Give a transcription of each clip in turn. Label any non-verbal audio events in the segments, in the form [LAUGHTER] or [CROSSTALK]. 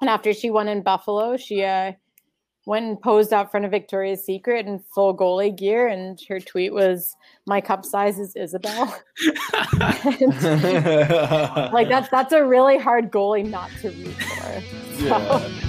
And after she won in Buffalo, she uh, went and posed out front of Victoria's Secret in full goalie gear, and her tweet was, "My cup size is Isabelle." [LAUGHS] [LAUGHS] like that's that's a really hard goalie not to root for. So. Yeah.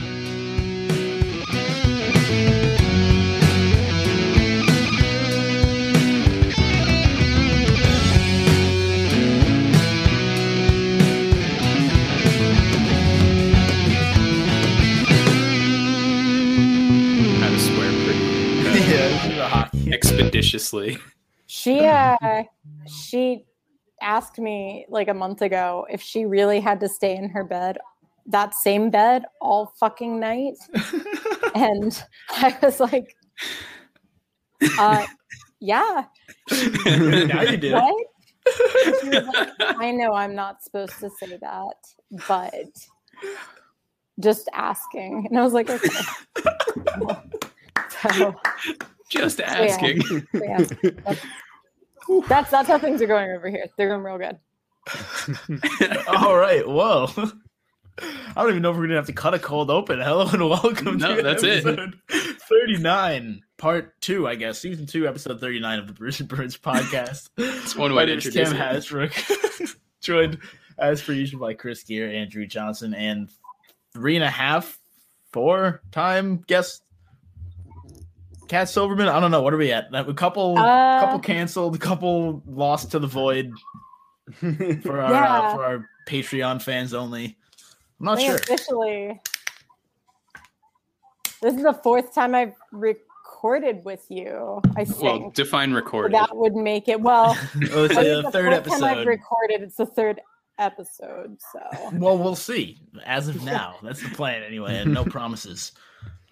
She [LAUGHS] uh she asked me like a month ago if she really had to stay in her bed that same bed all fucking night. [LAUGHS] And I was like uh yeah. [LAUGHS] Now you do. what? Like, I know I'm not supposed to say that but just asking. And I was like okay. So Just yeah. asking. [LAUGHS] yeah, that's, that's that's how things are going over here they're going real good [LAUGHS] All right. Whoa. I don't even know if we're gonna have to cut a cold open. Hello and welcome No, to that's it. episode 39, part two, I guess, season two, episode 39 of the Bruce and Bruins podcast. [LAUGHS] It's one My way to name is introduce Cam. Hasbrook, joined as per usual by Chris Gear, Andrew Johnson, and three and a half, four time guest Kat Silverman. I don't know. What are we at? A couple, Uh, couple canceled, a [LAUGHS] couple lost to the void [LAUGHS] for our uh, for our Patreon fans only. I'm not think sure. officially. This is the fourth time I've recorded with you. I think Well, define So recorded. that would make it. Well, [LAUGHS] Oh, it's I the third fourth time I've episode. recorded. It's the third episode. So Well, we'll see. As of now, that's the plan anyway, and no promises.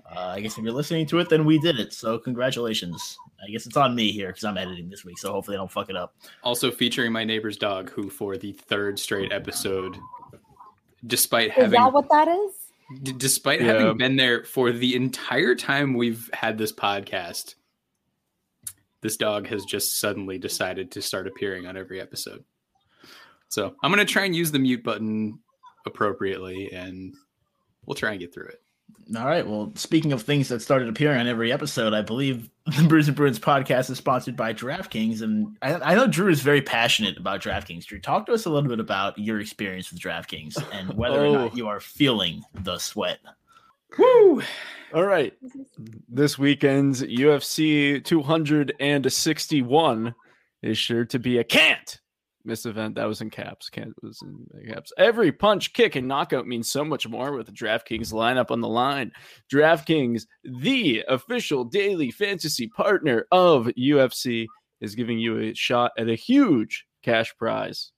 Uh, I guess if you're listening to it, then we did it. So congratulations. I guess it's on me here because I'm editing this week, so hopefully I don't fuck it up. Also featuring my neighbor's dog, who for the third straight episode, despite is having that what that is? d- despite Yeah. having been there for the entire time we've had this podcast, this dog has just suddenly decided to start appearing on every episode. So I'm gonna try and use the mute button appropriately, and we'll try and get through it. All right. Well, speaking of things that started appearing on every episode, I believe the Bruce and Bruins podcast is sponsored by DraftKings, and I, I know Drew is very passionate about DraftKings. Drew, talk to us a little bit about your experience with DraftKings and whether or Oh. not you are feeling the sweat. Woo! All right. This weekend's UFC 261 is sure to be a can't miss event. That was in caps. Was in caps. Every punch, kick, and knockout means so much more with the DraftKings lineup on the line. DraftKings, the official daily fantasy partner of UFC, is giving you a shot at a huge cash prize.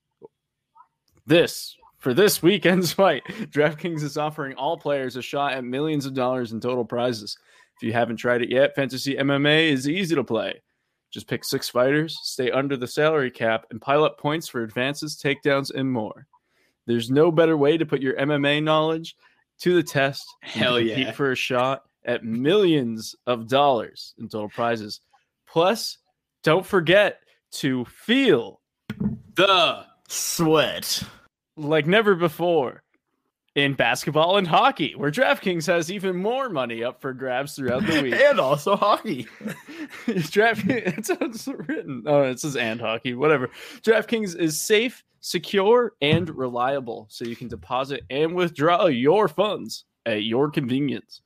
This for this weekend's [LAUGHS] fight, DraftKings is offering all players a shot at millions of dollars in total prizes. If you haven't tried it yet, Fantasy MMA is easy to play. Just pick six fighters, stay under the salary cap, and pile up points for advances, takedowns, and more. There's no better way to put your MMA knowledge to the test. Hell compete yeah. For a shot at millions of dollars in total prizes. Plus, don't forget to feel The Sweat. like never before in basketball and hockey, where DraftKings has even more money up for grabs throughout the week. [LAUGHS] and also hockey. [LAUGHS] DraftKings, it sounds written. Oh, it says and hockey, whatever. DraftKings is safe, secure, and reliable, so you can deposit and withdraw your funds at your convenience.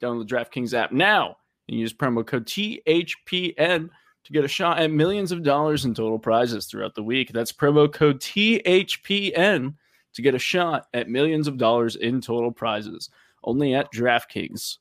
Download the DraftKings app now and use promo code THPN to get a shot at millions of dollars in total prizes throughout the week. That's promo code THPN to get a shot at millions of dollars in total prizes. Only at DraftKings.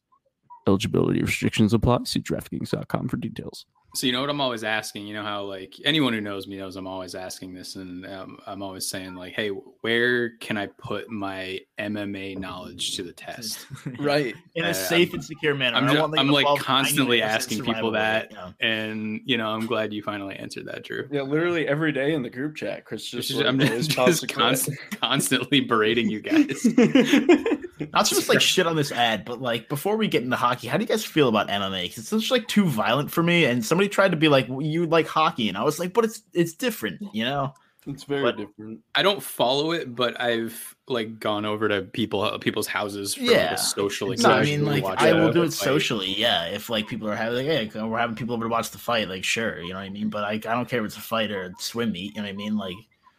Eligibility restrictions apply. See DraftKings.com for details. So you know what I'm always asking. You know how like anyone who knows me knows I'm always asking this, and um, I'm always saying like, "Hey, where can I put my MMA knowledge to the test?" [LAUGHS] Right. In a Uh, safe and secure manner. I'm I don't I'm, like, constantly asking people that. rate, yeah. And you know, I'm glad you finally answered that, Drew. Yeah, literally every day in the group chat, Chris just, Just- like, [LAUGHS] I'm just, just the const- constantly berating you guys. [LAUGHS] Not to just like [LAUGHS] shit on this ad, but like before we get into hockey, how do you guys feel about MMA? 'Cause it's just like too violent for me. And somebody tried to be like, well, "You like hockey," and I was like, "But it's it's different," you know. It's very But- different. I don't follow it, but I've like gone over to people people's houses for like, Yeah. a social No, I mean, like, I will do it socially. Yeah, if like people are having, like, hey, we're having people over to watch the fight. Like, sure, you know what I mean. But I, I don't care if it's a fight or a swim meet. You know what I mean? Like,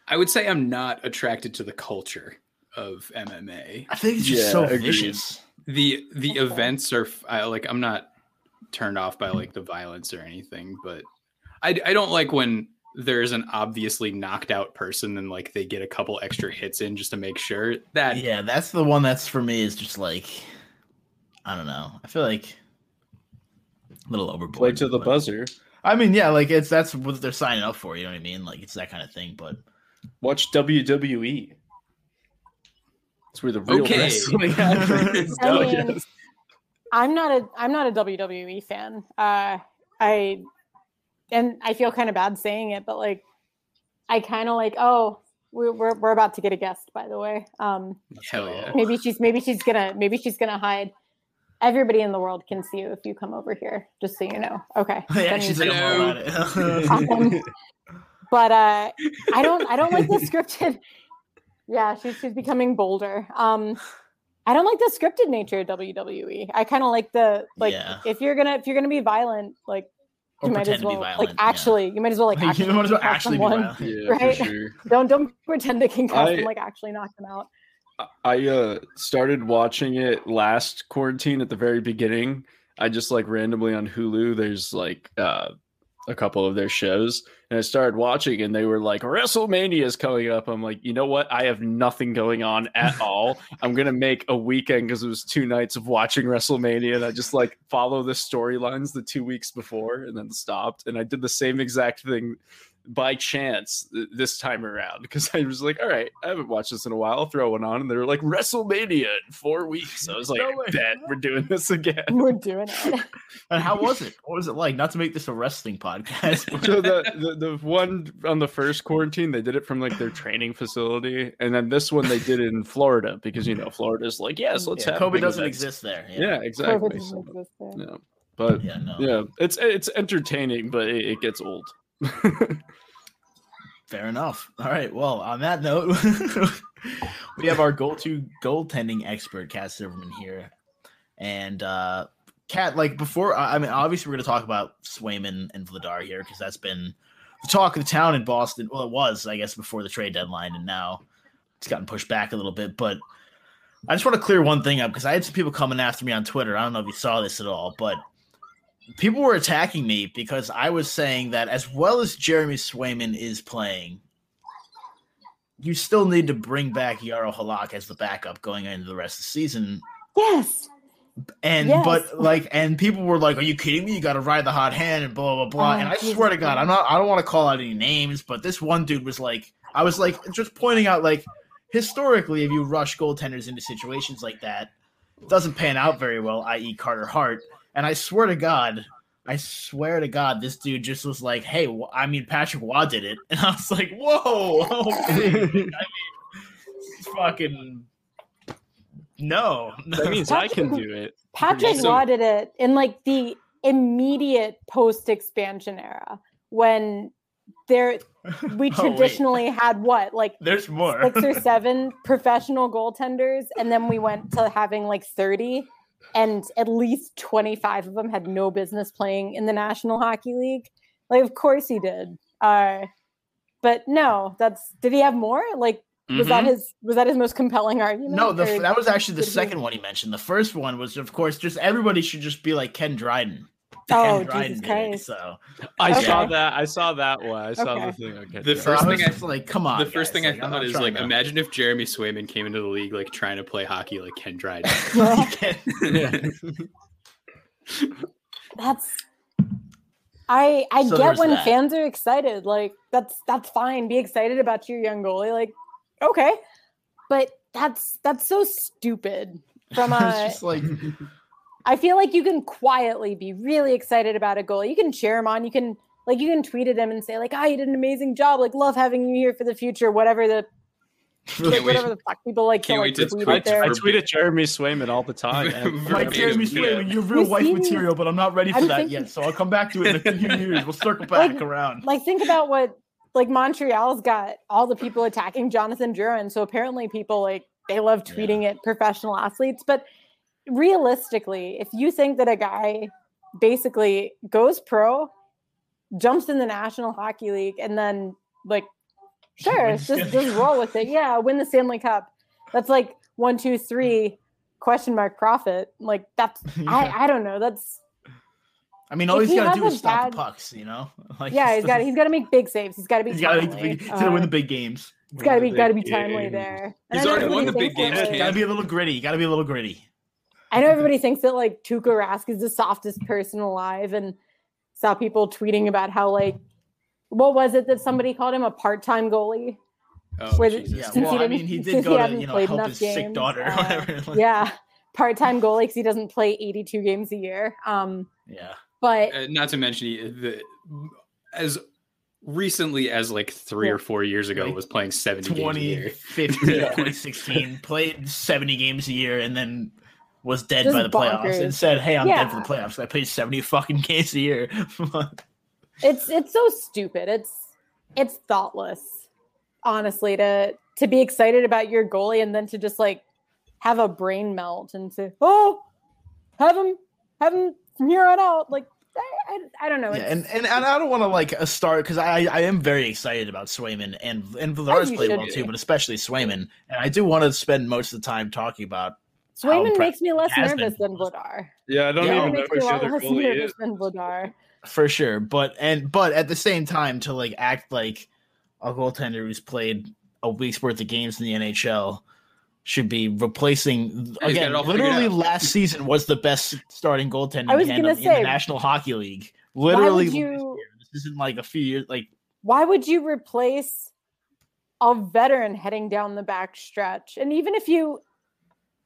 I would say I'm not attracted to the culture of MMA. I think it's just Yeah, so agreed. vicious. The the Okay. events are f- I, like I'm not turned off by like the violence or anything, but I I don't like when there's an obviously knocked out person and like they get a couple extra hits in just to make sure that Yeah, that's the one that's for me is just like, I don't know. I feel like a little overboard. Play to the but- buzzer. I mean, yeah, like it's that's what they're signing up for. You know what I mean? Like it's that kind of thing. But Watch WWE. It's where the real Okay. wrestling [LAUGHS] happens. I mean, yes. I'm not a I'm not a WWE fan. Uh, I and I feel kind of bad saying it, but like I kind of like oh we're, we're we're about to get a guest by the way. Um, hell yeah. maybe she's maybe she's gonna maybe she's gonna hide. Everybody in the world can see you if you come over here. Just so you know. Okay. [LAUGHS] yeah, Then she's like, I'm about it. [LAUGHS] Um, but uh, I don't I don't like the scripted. Yeah, she's she's becoming bolder. Um, I don't like the scripted nature of WWE. I kind of like the like Yeah. if you're gonna if you're gonna be violent, like Or you might as well violent. like actually you might as well like [LAUGHS] actually you might as well knock actually be someone. violent. Yeah, Right? for sure. [LAUGHS] Don't don't pretend to concuss I- them like actually knock them out. I uh started watching it last quarantine at the very beginning. I just like randomly on Hulu. There's like uh a couple of their shows, and I started watching, and they were like, "WrestleMania is coming up." I'm like, you know what? I have nothing going on at all. I'm gonna make a weekend because it was two nights of watching WrestleMania, and I just like follow the storylines the two weeks before, and then stopped. And I did the same exact thing by chance th- this time around because I was like, all right, I haven't watched this in a while. I'll throw one on, and they're like WrestleMania in four weeks. I was like, No way. bet we're doing this again. We're doing it. [LAUGHS] And how was it? What was it like? Not to make this a wrestling podcast. [LAUGHS] so the, the the one on the first quarantine, they did it from like their training facility, and then this one they did it in Florida because you know Florida's like, yes, let's yeah, have Kobe doesn't events. exist there. Yeah, Yeah. COVID exactly. doesn't So, exist there. yeah, but Yeah, no. yeah, it's it's entertaining, but it, it gets old. [LAUGHS] Fair enough. All right. Well, on that note, [LAUGHS] we have our goal to goaltending expert, Kat Silverman here, and uh Kat. Like before, I mean, obviously, we're going to talk about Swayman and Vladar here because that's been the talk of the town in Boston. Well, it was, I guess, before the trade deadline, and now it's gotten pushed back a little bit. But I just want to clear one thing up because I had some people coming after me on Twitter. I don't know if you saw this at all, but people were attacking me because I was saying that as well as Jeremy Swayman is playing, you still need to bring back Jaro Halak as the backup going into the rest of the season. Yes. And Yes. but like and people were like, Are you kidding me? You gotta ride the hot hand and blah blah blah. Oh, and I Jesus swear to God, I'm not I don't want to call out any names, but this one dude was like I was like just pointing out like historically if you rush goaltenders into situations like that, it doesn't pan out very well, i.e. Carter Hart. And I swear to God, I swear to God, this dude just was like, "Hey, wh- I mean, Patrick Roy did it," [LAUGHS] and I was like, "Whoa, [LAUGHS] okay. I mean, fucking no." [LAUGHS] that means I can do it. Patrick Also- Roy did it in like the immediate post expansion era when there we Oh, traditionally had what like There's more. six or seven professional goaltenders and then we went to having like 30 and at least 25 of them had no business playing in the national hockey league like of course he did uh but no that's did he have more like was that Mhm. his was that his most compelling argument no, the, that was actually the did he- second one he mentioned. The first one was, of course, just everybody should just be like Ken Dryden. Oh, Ken Dryden Jesus did it, Christ. so, I saw that. I saw that one. I saw Okay. the thing. Okay, The first so I thing was I- just like, come on. the first guys, thing I like, I'm thought is like, to- imagine if Jeremy Swayman came into the league like trying to play hockey like Ken Dryden. [LAUGHS] [LAUGHS] [LAUGHS] that's I I So get when that. fans are excited. Like that's that's fine. Be excited about your young goalie. Like okay, but that's that's so stupid. From it's a, just like, I feel like you can quietly be really excited about a goal. You can cheer him on. You can like you can tweet at him and say like, "Ah, you did an amazing job. Like, love having you here for the future." Whatever the [LAUGHS] like, wait. whatever the fuck people like Can't like wait to tweet I, there. I tweet at Jeremy Swayman all the time. [LAUGHS] man. like Jeremy yeah. Swayman, you're real You wife see- material, but I'm not ready for I'm that thinking- yet. So I'll come back to it in a few [LAUGHS] years. We'll circle back Like- around. like think about what like Montreal's got all the people attacking Jonathan Drouin. So apparently people like they love tweeting at professional athletes. But realistically, if you think that a guy basically goes pro, jumps in the National Hockey League, and then like [LAUGHS] sure, just just roll with it. Yeah, win the Stanley Cup. That's like one, two, three question mark profit. Like that's [LAUGHS] I I don't know. That's I mean, all If he's he got to do a is stop bad- the pucks, you know? [LAUGHS] Like, yeah. He's got he's got to make big saves. He's got to be he's got to timely. he's got to win Uh, the big games. It's got to be got to be timely games. there. And He's already won the big thinks that, games, Got to be a little gritty. Got to be a little gritty. I know everybody thinks that like Tuukka Rask is the softest person alive, and saw people tweeting about how like what was it that somebody called him a part-time goalie? Oh, Where Jesus. Yeah, well, I mean, he did go he to you know help enough his sick games, daughter [LAUGHS] or uh, whatever. Yeah, part-time goalie because he doesn't play 82 games a year. Um, yeah. but Uh, not to mention he, the, as recently as like three Yeah. or four years ago Like was playing 70 games a year 2015, Yeah. 2016, played 70 games a year and then was dead Just by the playoffs and said, Hey, I'm dead for the playoffs. I played 70 fucking games a year. [LAUGHS] it's it's so stupid. It's it's thoughtless, honestly, to to be excited about your goalie and then to just like have a brain melt and to oh have him have him from here on out. Like I, I, I don't know. yeah, and, and and I don't want to like start because I I am very excited about Swayman and and you played well be. too, but especially Swayman. And I do want to spend most of the time talking about Swayman impre- makes me less has been. nervous than Vladar. Yeah, I don't Yeah. Swayman even know makes me which a other less goalie nervous is. than Vladar. for sure. But and but at the same time, to like act like a goaltender who's played a week's worth of games in the NHL should be replacing Yeah, again. it all figured Literally, last season was the best starting goaltending I was gonna in say, the National Hockey League. Literally, would last you- year. this isn't like a few years. Like Why would you replace a veteran heading down the back stretch? And even if you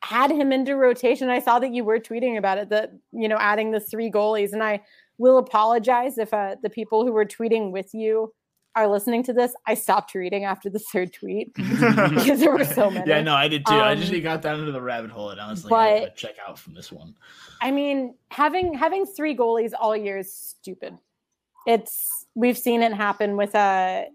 had him into rotation, I saw that you were tweeting about it, that, you know, adding the three goalies. And I will apologize if uh, the people who were tweeting with you are listening to this. I stopped reading after the third tweet [LAUGHS] because there were so many. yeah, no, I did too. I Um, just got down into the rabbit hole, and I was like, I check out from this one. I mean, having having three goalies all year is stupid. It's we've seen it happen with uh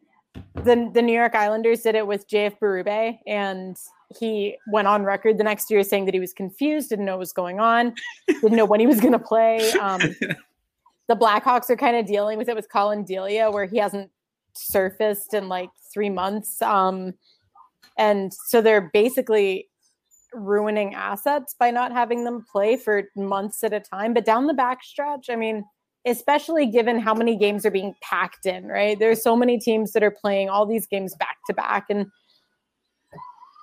the the New York Islanders did it with JF Berube and he went on record the next year saying that he was confused, didn't know what was going on, didn't know when he was going to play. Um, [LAUGHS] the Blackhawks are kind of dealing with it with Collin Delia, where he hasn't surfaced in like three months. Um, and so they're basically ruining assets by not having them play for months at a time. But down the back stretch, I mean, especially given how many games are being packed in, right? There's so many teams that are playing all these games back to back and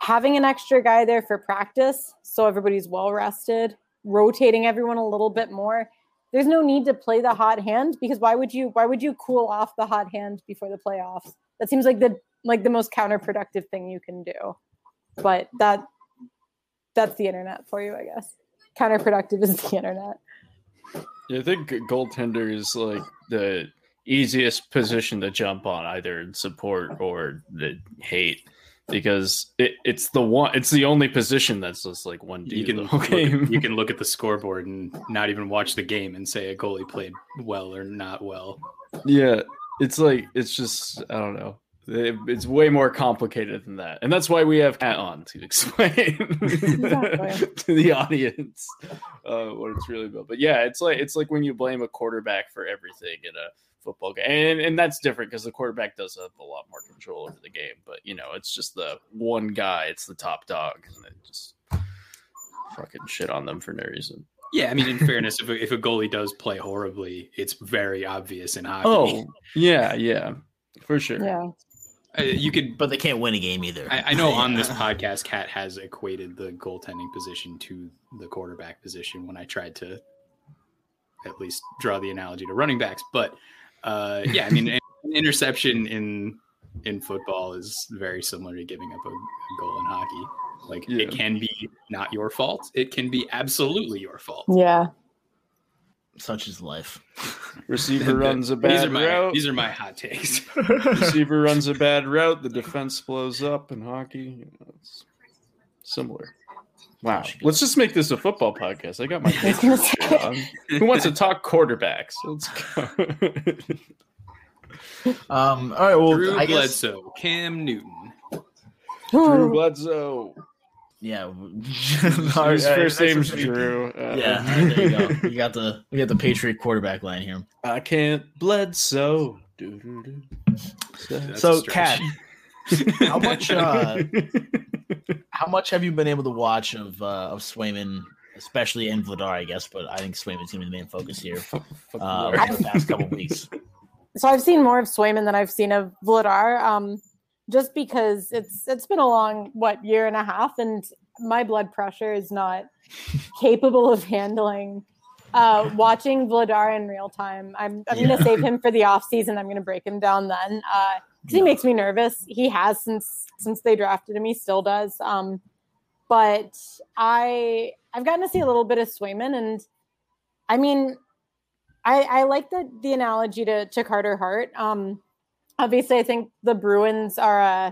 having an extra guy there for practice so everybody's well rested, rotating everyone a little bit more. There's no need to play the hot hand because why would you why would you cool off the hot hand before the playoffs? That seems like the like the most counterproductive thing you can do. But that that's the internet for you, I guess. Counterproductive is the internet. Yeah, I think goaltender is like the easiest position to jump on, either in support or the hate, because it, it's the one, it's the only position that's just like one you can the look [LAUGHS] whole at, you can look at the scoreboard and not even watch the game and say a goalie played well or not well. yeah, it's like it's just I don't know. It- It's way more complicated than that, and that's why we have Kat on to explain Exactly. [LAUGHS] to the audience uh, what it's really about. But yeah, it's like it's like when you blame a quarterback for everything in a football game, and and that's different because the quarterback does have a lot more control over the game. But you know, it's just the one guy, it's the top dog, and it just fucking shit on them for no reason. Yeah, I mean, in fairness, if a, if a goalie does play horribly, it's very obvious in hockey. Oh [LAUGHS] yeah, yeah, for sure. Yeah. Uh, you could. But they can't win a game either. I, I know on this [LAUGHS] podcast, Kat has equated the goaltending position to the quarterback position when I tried to at least draw the analogy to running backs. But uh, yeah, I mean, an interception in in football is very similar to giving up a, a goal in hockey. Like Yeah. it can be not your fault. It can be absolutely your fault. Yeah. Such is life. [LAUGHS] Receiver runs a these bad are my route. these are my hot takes. [LAUGHS] receiver runs a bad route, the defense blows up in hockey. You know, it's similar. Wow. Let's just make this a football podcast. I got my I was gonna say. on. Who wants to talk quarterbacks? Let's go. [LAUGHS] Um, all right. Well, Drew I guess Bledsoe, Cam Newton. Drew Bledsoe. yeah. [LAUGHS] His All right, first next name's week- Drew. Uh, Yeah, all right, there you go. You got the we got the Patriot quarterback line here. I can't Bledsoe. Doo-doo-doo. So, a stretch. Kat, [LAUGHS] how much uh, how much have you been able to watch of uh, of Swayman, especially in Vladar, I guess, but I think Swayman's gonna be the main focus here. [LAUGHS] Fuck Uh, over the past couple weeks. [LAUGHS] so I've seen more of Swayman than I've seen of Vladar. Um, just because it's it's been a long what year and a half, and my blood pressure is not [LAUGHS] capable of handling uh, watching Vladar in real time. I'm I'm Yeah. gonna save him for the off season. I'm gonna break him down then because he makes me nervous. He has since since they drafted him. He still does. Um, but I I've gotten to see a little bit of Swayman, and I mean, I I like the the analogy to to Carter Hart. Um, obviously, I think the Bruins are uh,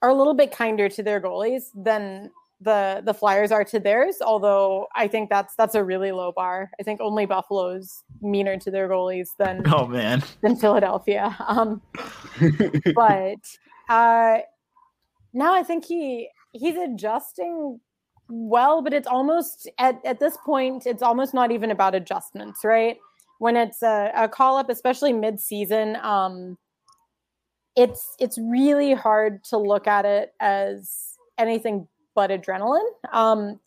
are a little bit kinder to their goalies than the the Flyers are to theirs. Although I think that's that's a really low bar. I think only Buffalo's meaner to their goalies than [LAUGHS] Oh man, than Philadelphia. Um, [LAUGHS] but uh, now I think he he's adjusting well, but it's almost at, at this point, it's almost not even about adjustments, right? When it's a, a call up, especially mid season, um, it's it's really hard to look at it as anything but adrenaline. Um,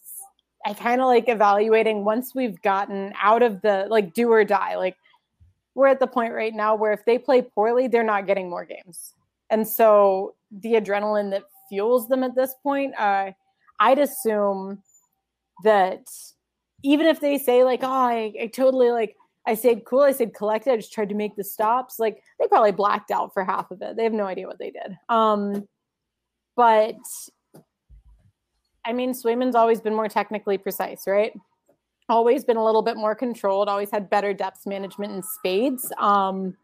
I kind of like evaluating once we've gotten out of the like do or die, like we're at the point right now where if they play poorly, they're not getting more games. And so the adrenaline that fuels them at this point, uh, I'd assume that even if they say like, oh, I, I totally like, I stayed cool, I stayed collected, I just tried to make the stops, like they probably blacked out for half of it. They have no idea what they did. Um, but I mean, Swayman's always been more technically precise, right? always been a little bit more controlled, always had better depth management in spades. Um,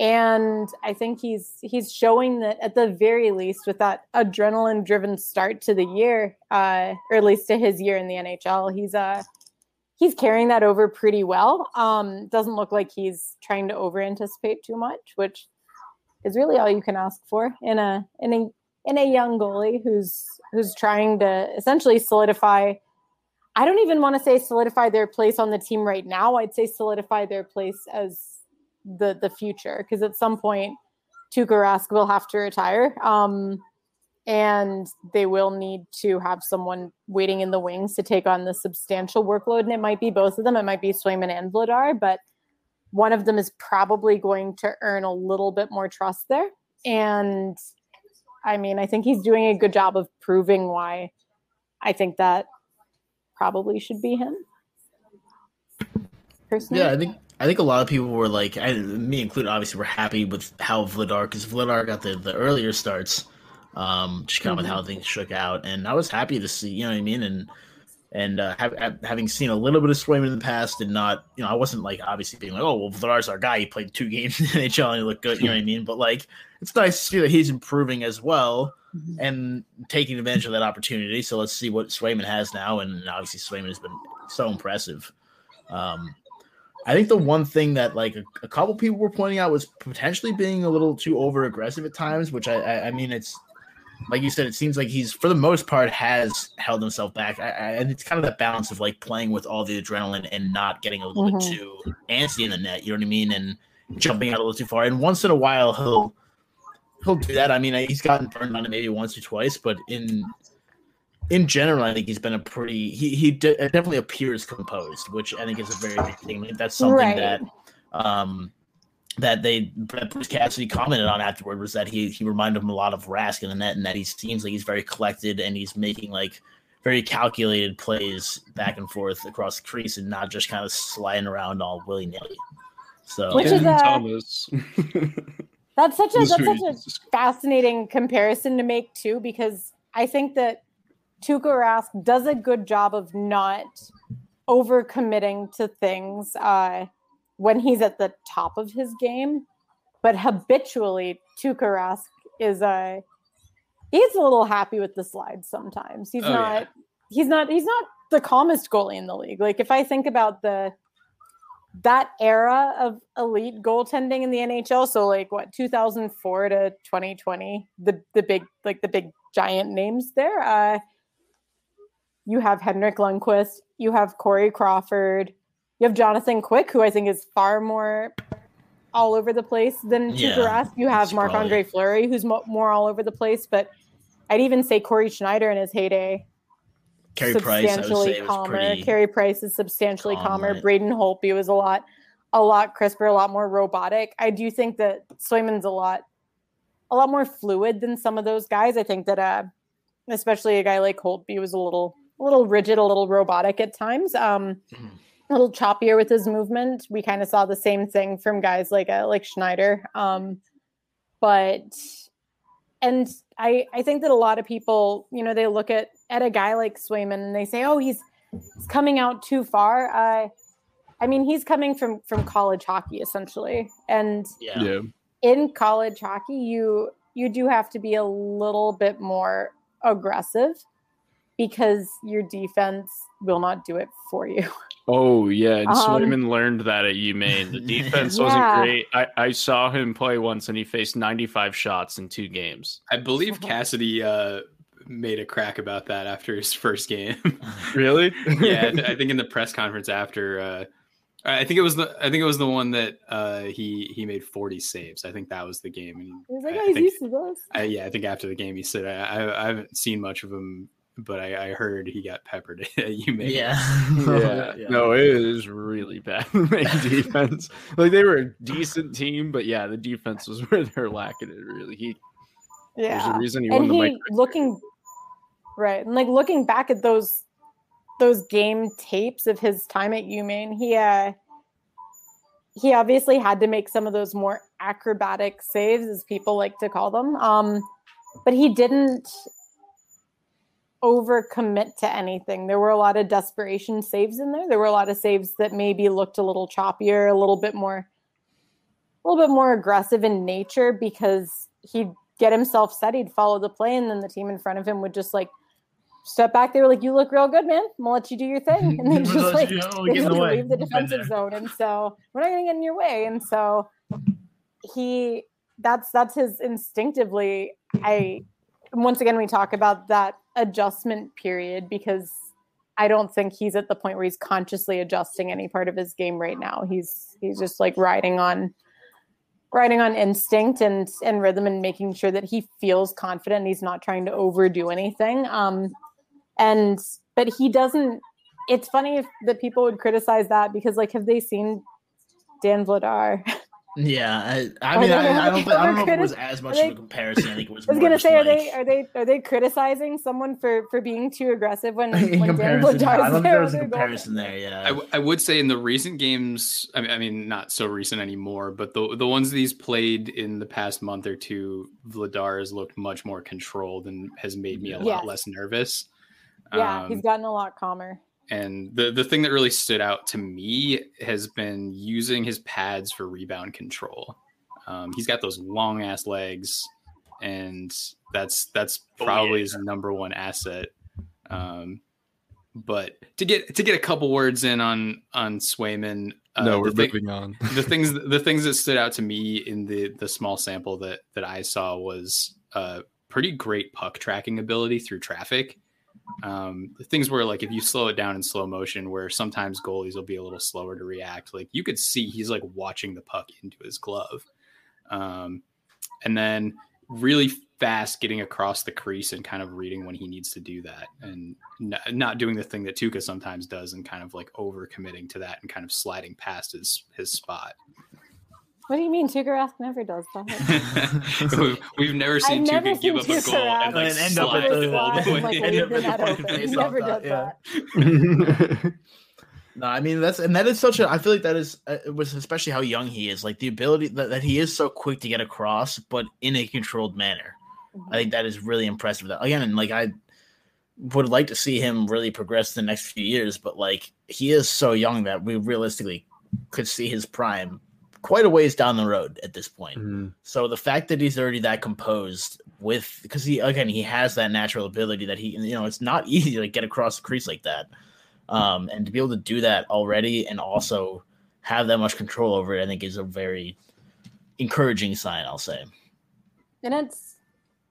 and I think he's he's showing that at the very least with that adrenaline driven start to the year, uh, or at least to his year in the NHL, he's uh he's carrying that over pretty well. Um, doesn't look like he's trying to over anticipate too much, which is really all you can ask for in a in a in a young goalie who's who's trying to essentially solidify I don't even want to say solidify their place on the team right now. I'd say solidify their place as the the future because at some point Tuukka Rask will have to retire. Um, and they will need to have someone waiting in the wings to take on the substantial workload. And it might be both of them. It might be Swayman and Vladar, but one of them is probably going to earn a little bit more trust there. And I mean, I think he's doing a good job of proving why I think that probably should be him. Personally, yeah, I think I think a lot of people were like, I, me included, obviously, were happy with how Vladar because Vladar got the the earlier starts, um, just kind of with how things shook out, and I was happy to see, you know what I mean, and and uh, have, have- having seen a little bit of Swayman in the past, and not, you know, I wasn't like obviously being like, oh, well, Vladar's our guy. He played two [LAUGHS] games in the NHL and he looked good, you know what I mean? But like, it's nice to see that he's improving as well and taking advantage of that opportunity. So let's see what Swayman has now, and obviously Swayman has been so impressive. Um, I think the one thing that like a, a couple people were pointing out was potentially being a little too over aggressive at times, which I, I, I mean, it's like you said, it seems like he's for the most part has held himself back, I, I, and it's kind of that balance of like playing with all the adrenaline and not getting a little Mhm. bit too antsy in the net. You know what I mean? And jumping out a little too far. And once in a while, he'll he'll do that. I mean, he's gotten burned on it maybe once or twice, but in in general, I think he's been a pretty. He he de- definitely appears composed, which I think is a very big thing. Like, That's something Right. that um that they that Bruce Cassidy commented on afterward was that he he reminded him a lot of Rask in the net, and that he seems like he's very collected and he's making like very calculated plays back and forth across the crease and not just kind of sliding around all willy nilly. So Which is Ken a- Thomas. That's such a that's such a fascinating comparison to make too, because I think that Tuukka Rask does a good job of not overcommitting to things uh, when he's at the top of his game, but habitually Tuukka Rask is a he's a little happy with the slides sometimes. He's Oh, not yeah. he's not he's not the calmest goalie in the league. Like if I think about the that era of elite goaltending in the NHL, so like what 2004 to 2020, the the big like the big giant names there. Uh, you have Henrik Lundqvist, you have Corey Crawford, you have Jonathan Quick, who I think is far more all over the place than Yeah, Tuukka. You have Marc Andre Fleury, who's mo- more all over the place, but I'd even say Cory Schneider in his heyday Carey Price, I would substantially was calmer. pretty. Carey Price is substantially calm, calmer. right? Braden Holtby was a lot, a lot crisper, a lot more robotic. I do think that Swayman's a lot, a lot more fluid than some of those guys. I think that, uh, especially a guy like Holtby was a little, a little rigid, a little robotic at times. Um, Mhm. a little choppier with his movement. We kind of saw the same thing from guys like uh, like Schneider. Um, but and I I think that a lot of people, you know, they look at at a guy like Swayman and they say, "Oh, he's he's coming out too far." Uh, I mean, he's coming from from college hockey essentially, and yeah. Yeah. in college hockey, you you do have to be a little bit more aggressive because your defense will not do it for you. Oh yeah, and Um, Swayman learned that at UMaine. The [LAUGHS] defense wasn't great. I, I saw him play once, and he faced 95 shots in two games. I believe Cassidy uh, made a crack about that after his first game. [LAUGHS] Really? [LAUGHS] yeah, I th- [LAUGHS] I think in the press conference after, uh, I think it was the I think it was the one that uh, he he made 40 saves. I think that was the game. And he, He's like, I "Oh, he's think- used to this." I, yeah, I think after the game he said I, I, I haven't seen much of him, but I, I heard he got peppered. you made Yeah. yeah. No, it is really bad. Maine defense. Like they were a decent team, but yeah, the defense was where they're lacking it. Really, he Yeah, there's a reason he won and the he Mike. looking right and like looking back at those those game tapes of his time at UMaine, he uh he obviously had to make some of those more acrobatic saves, as people like to call them. Um, but he didn't overcommit to anything. There were a lot of desperation saves in there. There were a lot of saves that maybe looked a little choppier, a little bit more a little bit more aggressive in nature because he'd get himself set, he'd follow the play, and then the team in front of him would just like step back. They were like, "You look real good, man. I'm gonna let you do your thing," [LAUGHS] and then just like you know, they just the leave the defensive zone. And so we're not gonna get in your way. And so he that's that's his instinctively. I once again we talk about that adjustment period because I don't think he's at the point where he's consciously adjusting any part of his game right now. He's he's just like riding on riding on instinct and and rhythm and making sure that he feels confident he's not trying to overdo anything um and but he doesn't it's funny if that people would criticize that because like have they seen dan vladar Yeah, I, I mean, they- I, I don't, I don't know if it was as much they- of a comparison. I think it was. [LAUGHS] I was gonna just say, are like, they are they are they criticizing someone for for being too aggressive when [LAUGHS] in when Dan comparison? I don't think there? there was a with their comparison there. Yeah, I, w- I would say in the recent games, I mean, I mean, not so recent anymore, but the the ones that he's played in the past month or two, Vladar has looked much more controlled and has made me a lot Yes. less nervous. Yeah, Um, he's gotten a lot calmer. and the the thing that really stood out to me has been using his pads for rebound control. Um, he's got those long ass legs, and that's that's Oh, probably yeah. his number one asset. Um, but to get to get a couple words in on on Swayman, uh, no, we're the, moving on. the [LAUGHS] things the things that stood out to me in the the small sample that that I saw was uh, pretty great puck tracking ability through traffic. Um, the things where like if you slow it down in slow motion, where sometimes goalies will be a little slower to react. Like you could see he's like watching the puck into his glove, um, and then really fast getting across the crease and kind of reading when he needs to do that, and n- not doing the thing that Tuukka sometimes does and kind of like over committing to that and kind of sliding past his his spot. What do you mean? Tuukka Rask never does that. [LAUGHS] we've, we've never seen I've never give seen up a goal and like And end up slide at the the ball goal. away. like End leave up the at the open. of He never off does that, that. [LAUGHS] No, I mean that's and that is such a. I feel like that is uh, it was especially how young he is. Like the ability that, that he is so quick to get across, but in a controlled manner. I think that is really impressive. That again, and like I would like to see him really progress the next few years, but like he is so young that we realistically could see his prime quite a ways down the road at this point. Mhm. So the fact that he's already that composed with because he again he has that natural ability that he you know it's not [LAUGHS] easy to get across the crease like that. Um, and to be able to do that already and also have that much control over it, I think is a very encouraging sign. I'll say. And it's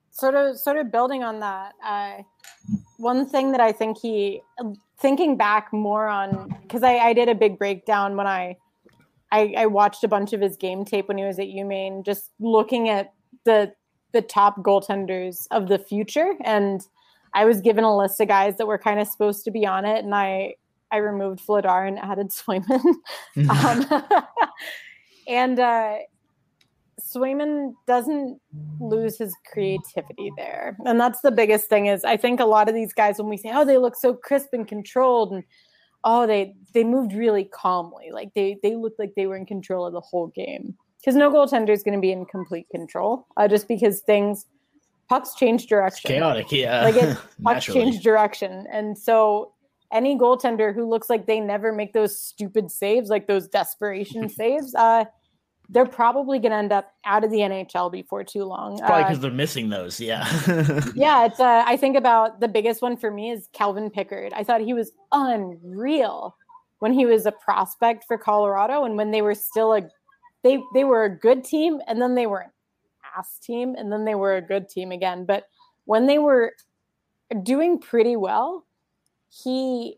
sort of sort of building on that. Uh, one thing that I think he thinking back more on because I, I did a big breakdown when I, I I watched a bunch of his game tape when he was at UMaine, just looking at the the top goaltenders of the future and I was given a list of guys that were kind of supposed to be on it, and I I removed Vladar and added [LAUGHS] Swayman. um, [LAUGHS] and uh, Swayman doesn't lose his creativity there, and that's the biggest thing. Is I think a lot of these guys when we say, "Oh, they look so crisp and controlled," and oh, they they moved really calmly, like they they looked like they were in control of the whole game. Because no goaltender is going to be in complete control, uh, just because things pucks change direction. It's chaotic, yeah. Like it [LAUGHS] pucks change direction. And so any goaltender who looks like they never make those stupid saves, like those desperation [LAUGHS] saves, uh, they're probably going to end up out of the NHL before too long. probably because uh, they're missing those. Yeah. [LAUGHS] yeah. It's, uh, I think about the biggest one for me is Calvin Pickard. I thought he was unreal when he was a prospect for Colorado and when they were still a, they, they were a good team and then they were an ass team and then they were a good team again. But when they were doing pretty well, he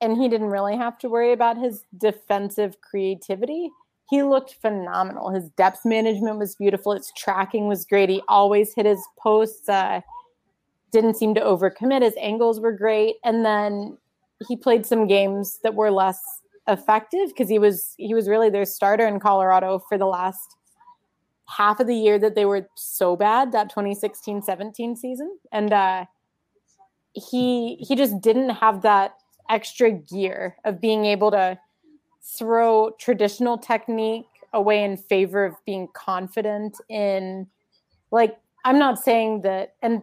and he didn't really have to worry about his defensive creativity. He looked phenomenal. His depth management was beautiful. His tracking was great. He always hit his posts. Uh, didn't seem to overcommit. His angles were great. And then he played some games that were less effective because he was he was really their starter in Colorado for the last half of the year that they were so bad that 2016-17 season and uh he he just didn't have that extra gear of being able to throw traditional technique away in favor of being confident in like I'm not saying that and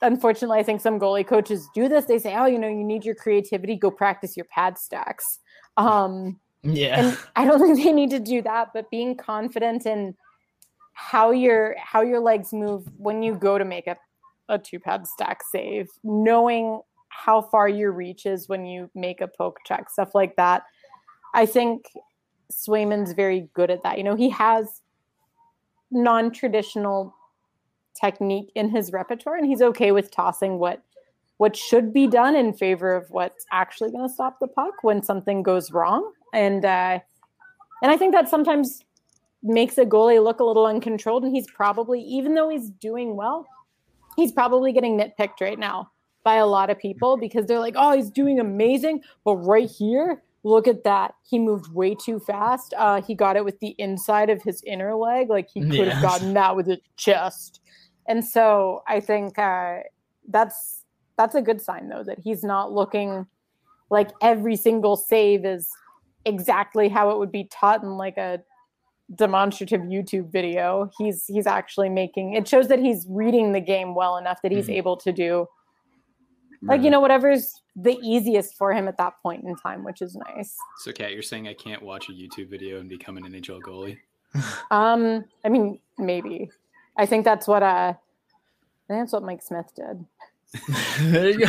unfortunately I think some goalie coaches do this. They say oh you know you need your creativity. Go practice your pad stacks. Um yeah. and I don't [LAUGHS] think they need to do that but being confident in how your how your legs move when you go to make a, a two pad stack save, knowing how far your reach is when you make a poke check, stuff like that. I think Swayman's very good at that. You know, he has non-traditional technique in his repertoire and he's okay with tossing what what should be done in favor of what's actually going to stop the puck when something goes wrong and uh and I think that sometimes makes a goalie look a little uncontrolled. And he's probably, even though he's doing well, he's probably getting nitpicked right now by a lot of people because they're like, oh, he's doing amazing. But right here, look at that. He moved way too fast. Uh, he got it with the inside of his inner leg. Like he could have gotten that with his chest. And so I think uh, that's that's a good sign though that he's not looking like every single save is exactly how it would be taught in like a demonstrative YouTube video. He's he's actually making it shows that he's reading the game well enough that he's mm-hmm. able to do like you know whatever's the easiest for him at that point in time, which is nice. So, Kat, you're saying I can't watch a YouTube video and become an NHL goalie? [LAUGHS] um, I mean, maybe. I think that's what uh, I think that's what Mike Smith did. there you go.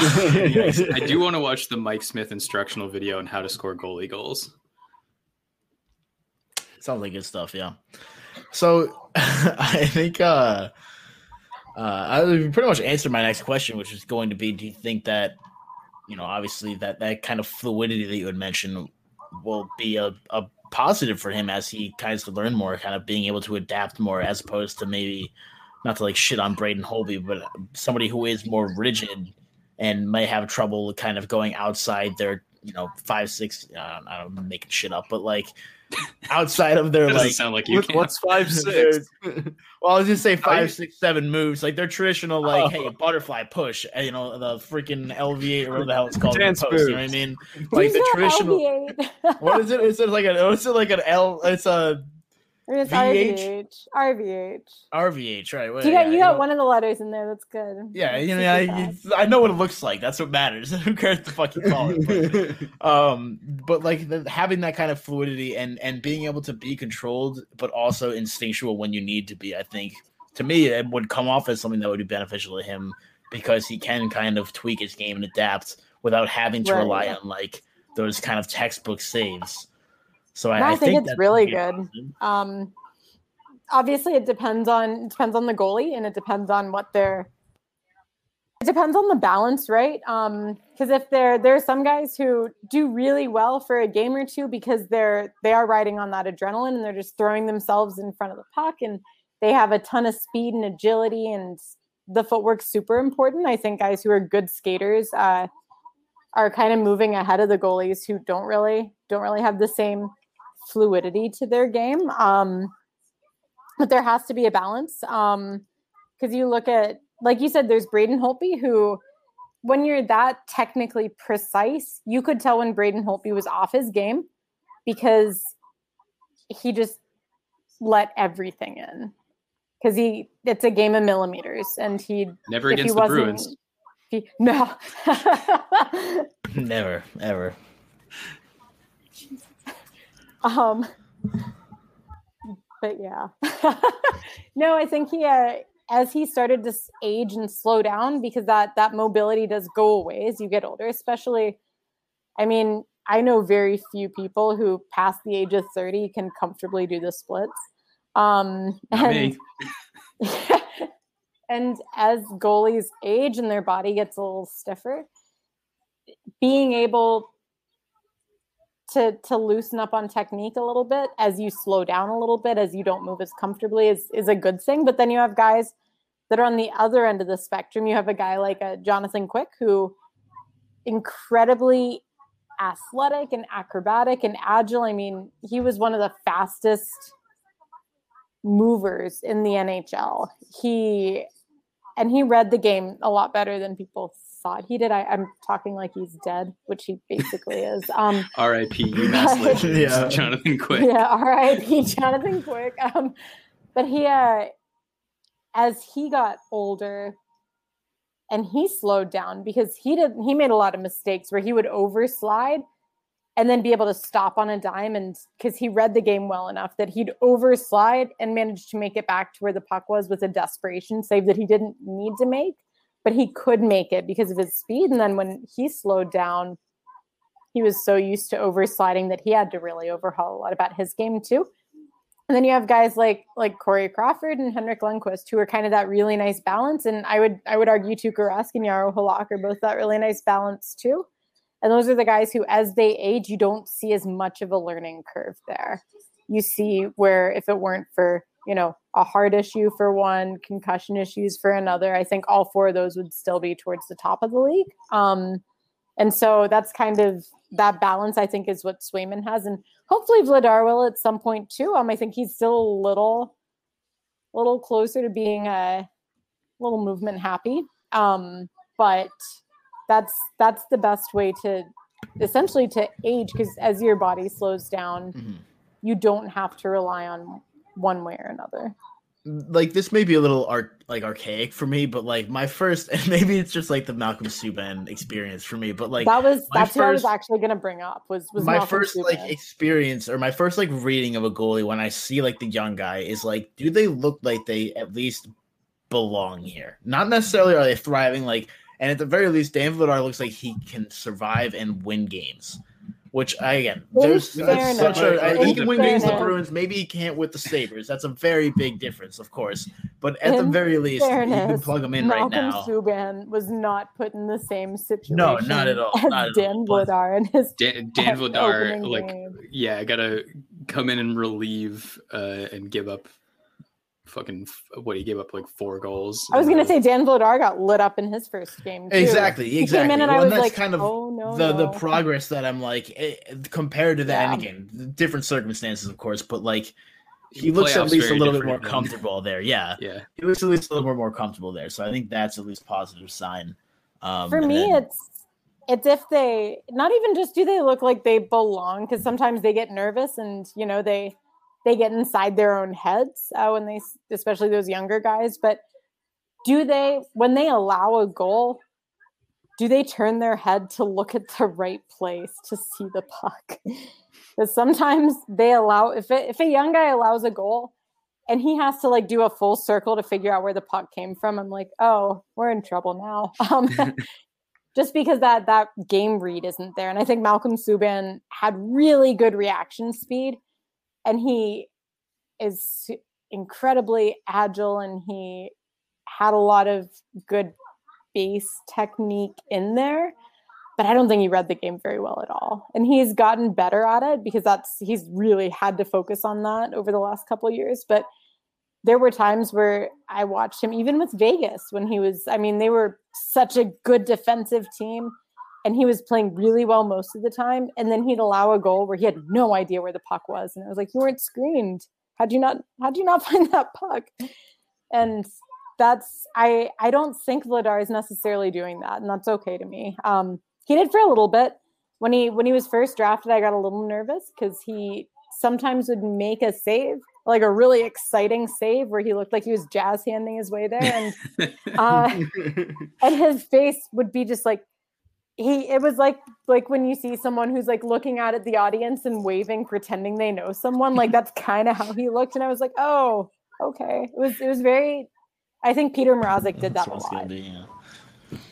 I do [LAUGHS] want to watch the Mike Smith instructional video on how to score goalie goals. Sounds like good stuff, yeah. So [LAUGHS] I think uh uh I pretty much answered my next question, which is going to be do you think that you know, obviously that that kind of fluidity that you had mentioned will be a, a positive for him as he tries to learn more, kind of being able to adapt more as opposed to maybe not to like shit on Braden Holtby, but somebody who is more rigid and may have trouble kind of going outside their, you know, five, six, I don't know, making shit up, but like [LAUGHS] outside of their like sound like you what's five [LAUGHS] six? Well i was just say five six seven moves like they're traditional like oh. hey butterfly push uh, you know the freaking lv or whatever the hell it's called Dance post, you know what i mean? Like the traditional what is it? Is it like a it's like an l it's a it's RVH. RVH. RVH, right. Well, you got, yeah, you got one of the letters in there. That's good. Yeah, you know, I, I, know what it looks like. That's what matters. [LAUGHS] Who cares the fuck you call it? But, [LAUGHS] um, but like the, having that kind of fluidity and and being able to be controlled, but also instinctual when you need to be, I think to me it would come off as something that would be beneficial to him because he can kind of tweak his game and adapt without having to right. rely on like those kind of textbook saves. So I, No, I I think it's really good. awesome. Um, obviously, it depends on it depends on the goalie, and it depends on what they're. It depends on the balance, right? Because if there there are some guys who do really well for a game or two because they're they are riding on that adrenaline and they're just throwing themselves in front of the puck and they have a ton of speed and agility and the footwork's super important. I think guys who are good skaters uh, are kind of moving ahead of the goalies who don't really don't really have the same fluidity to their game. Um, but there has to be a balance. Because you look at, like you said, there's Braden Holtby who, when you're that technically precise, you could tell when Braden Holtby was off his game because he just let everything in. Because he, it's a game of millimeters, and he Never if he against the wasn't- Bruins. he- no. [LAUGHS] Never, ever. Um, but yeah, [LAUGHS] no, I think he, uh, as he started to age and slow down, because that that mobility does go away as you get older. Especially, I mean, I know very few people who, past the age of thirty, can comfortably do the splits. Um, and, me. [LAUGHS] and as goalies age and their body gets a little stiffer, being able to to loosen up on technique a little bit as you slow down a little bit as you don't move as comfortably is is a good thing. But then you have guys that are on the other end of the spectrum. You have a guy like a Jonathan Quick who incredibly athletic and acrobatic and agile. I mean he was one of the fastest movers in the NHL he and he read the game a lot better than people thought he did I, i'm talking like he's dead which he basically is um R.I.P. UMass legend, Yeah. Jonathan Quick. yeah, R.I.P. Jonathan Quick. Um, but he, uh, as he got older, and he slowed down because he did he made a lot of mistakes where he would overslide and then be able to stop on a dime and because he read the game well enough that he'd overslide and manage to make it back to where the puck was with a desperation save that he didn't need to make but he could make it because of his speed and then when he slowed down he was so used to oversliding that he had to really overhaul a lot about his game too. And then you have guys like like Corey Crawford and Henrik Lundqvist who are kind of that really nice balance. And I would I would argue Tuukka Rask and Jaro Halak are both that really nice balance too. And those are the guys who, as they age, you don't see as much of a learning curve there. You see where if it weren't for you know a heart issue for one, concussion issues for another, I think all four of those would still be towards the top of the league. Um, and so that's kind of that balance, I think, is what Swayman has. And hopefully Vladar will at some point too. Um, I think he's still a little little closer to being a little movement happy. Um, but that's that's the best way to essentially to age because as your body slows down, Mhm. you don't have to rely on one way or another. like this may be a little art like archaic for me, but like my first and [LAUGHS] maybe it's just like the Malcolm Subban experience for me, but like that was that's what I was actually gonna bring up was was my Malcolm first like experience or my first like reading of a goalie when I see like the young guy is like, do they look like they at least belong here? Not necessarily are they thriving, like, and at the very least, Dan Vladar looks like he can survive and win games. Which I again, In there's that's such a I- fairness- he can win games with the Bruins. Maybe he can't with the Sabres. That's a very big difference, of course. But at the very least, you can plug him in Malcolm right now. Subban was not put in the same situation. No, not at all, not at Dan all, but- Vladar and his Dan, Dan [LAUGHS] Vladar, like, game. yeah, I gotta come in and relieve uh, and give up fucking what he gave up like four goals. I was gonna the- say Dan Vladar got lit up in his first game. Too. Exactly, He came exactly. in and Well, I was that's like, kind of oh no, the the progress that I'm like eh, compared to that, and again, different circumstances, of course, but like he The looks at least a little bit more than- [LAUGHS] comfortable there. Yeah, Yeah, he looks at least a little more more comfortable there. So I think that's at least a positive sign. Um, For me, then- it's it's if they not even just do they look like they belong because sometimes they get nervous and you know they they get inside their own heads uh, when they especially those younger guys but do they when they allow a goal do they turn their head to look at the right place to see the puck [LAUGHS] because sometimes they allow if it, if a young guy allows a goal and he has to like do a full circle to figure out where the puck came from i'm like oh we're in trouble now [LAUGHS] um [LAUGHS] just because that that game read isn't there. And I think Malcolm Subban had really good reaction speed, and he is incredibly agile, and he had a lot of good base technique in there. But I don't think he read the game very well at all. And he's gotten better at it because that's he's really had to focus on that over the last couple years. But there were times where I watched him, even with Vegas, when he was, I mean, they were such a good defensive team and he was playing really well most of the time. And then he'd allow a goal where he had no idea where the puck was. And I was like, you weren't screened. How'd you not, how'd you not [LAUGHS] find that puck? And that's, I, I don't think Vladar is necessarily doing that. And that's okay to me. Um, he did for a little bit when he, when he was first drafted, I got a little nervous because he sometimes would make a save like a really exciting save where he looked like he was jazz handing his way there and [LAUGHS] uh, [LAUGHS] and his face would be just like he it was like like when you see someone who's like looking out at the audience and waving pretending they know someone like that's [LAUGHS] kind of how he looked and i was like oh okay. It was it was very i think Petr Mrazek did that a lot. be, yeah.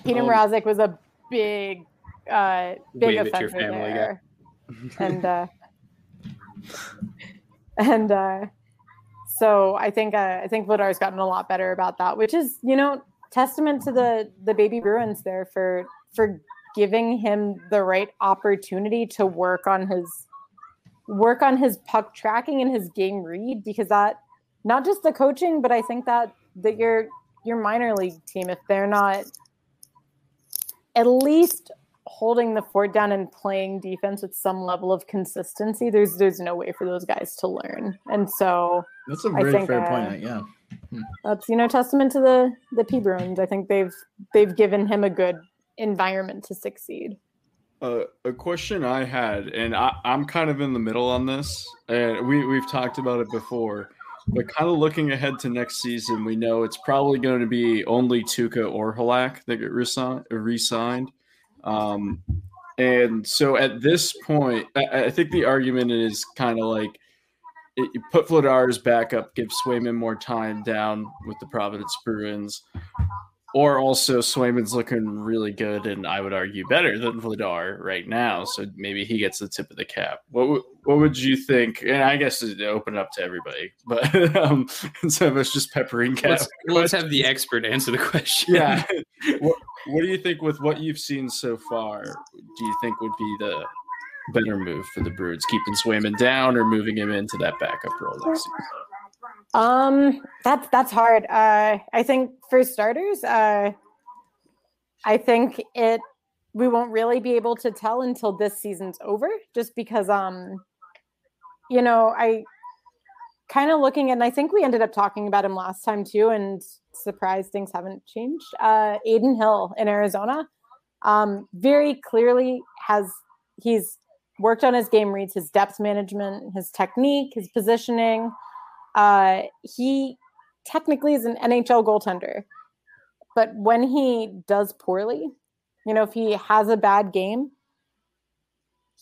Petr um, Mrazek was a big uh big offender there. and uh [LAUGHS] [LAUGHS] and uh so I think uh, I think Vladar's gotten a lot better about that, which is you know testament to the the baby Bruins there for for giving him the right opportunity to work on his work on his puck tracking and his game read because that not just the coaching but I think that that your your minor league team if they're not at least holding the fort down and playing defense with some level of consistency, there's there's no way for those guys to learn. And so that's a very fair uh, point. Yeah, hmm. that's you know testament to the the P Bruins. I think they've they've given him a good environment to succeed. Uh, a question I had, and I, I'm kind of in the middle on this, and we we've talked about it before. But kind of looking ahead to next season, we know it's probably going to be only Tuukka or Halak that get re-signed. Um, and so at this point, I, I think the argument is kind of like it, you put Vladar's back up, give Swayman more time down with the Providence Bruins, or also Swayman's looking really good, and I would argue better than Vladar right now. So maybe he gets the tip of the cap. What what would you think? And I guess to open up to everybody, but [LAUGHS] um, instead of us just peppering cap, let's, let's have the expert answer the question. Yeah. [LAUGHS] what, what do you think with what you've seen so far? Do you think would be the better move for the Bruins, keeping Swayman down or moving him into that backup role next season? Um, that's that's hard. Uh, I think for starters, uh, I think it we won't really be able to tell until this season's over, just because um, you know, I kind of looking and I think we ended up talking about him last time too, and surprised things haven't changed. Uh, Adin Hill in Arizona, um, very clearly has he's worked on his game reads, his depth management, his technique, his positioning. Uh, he technically is an NHL goaltender, but when he does poorly, you know, if he has a bad game,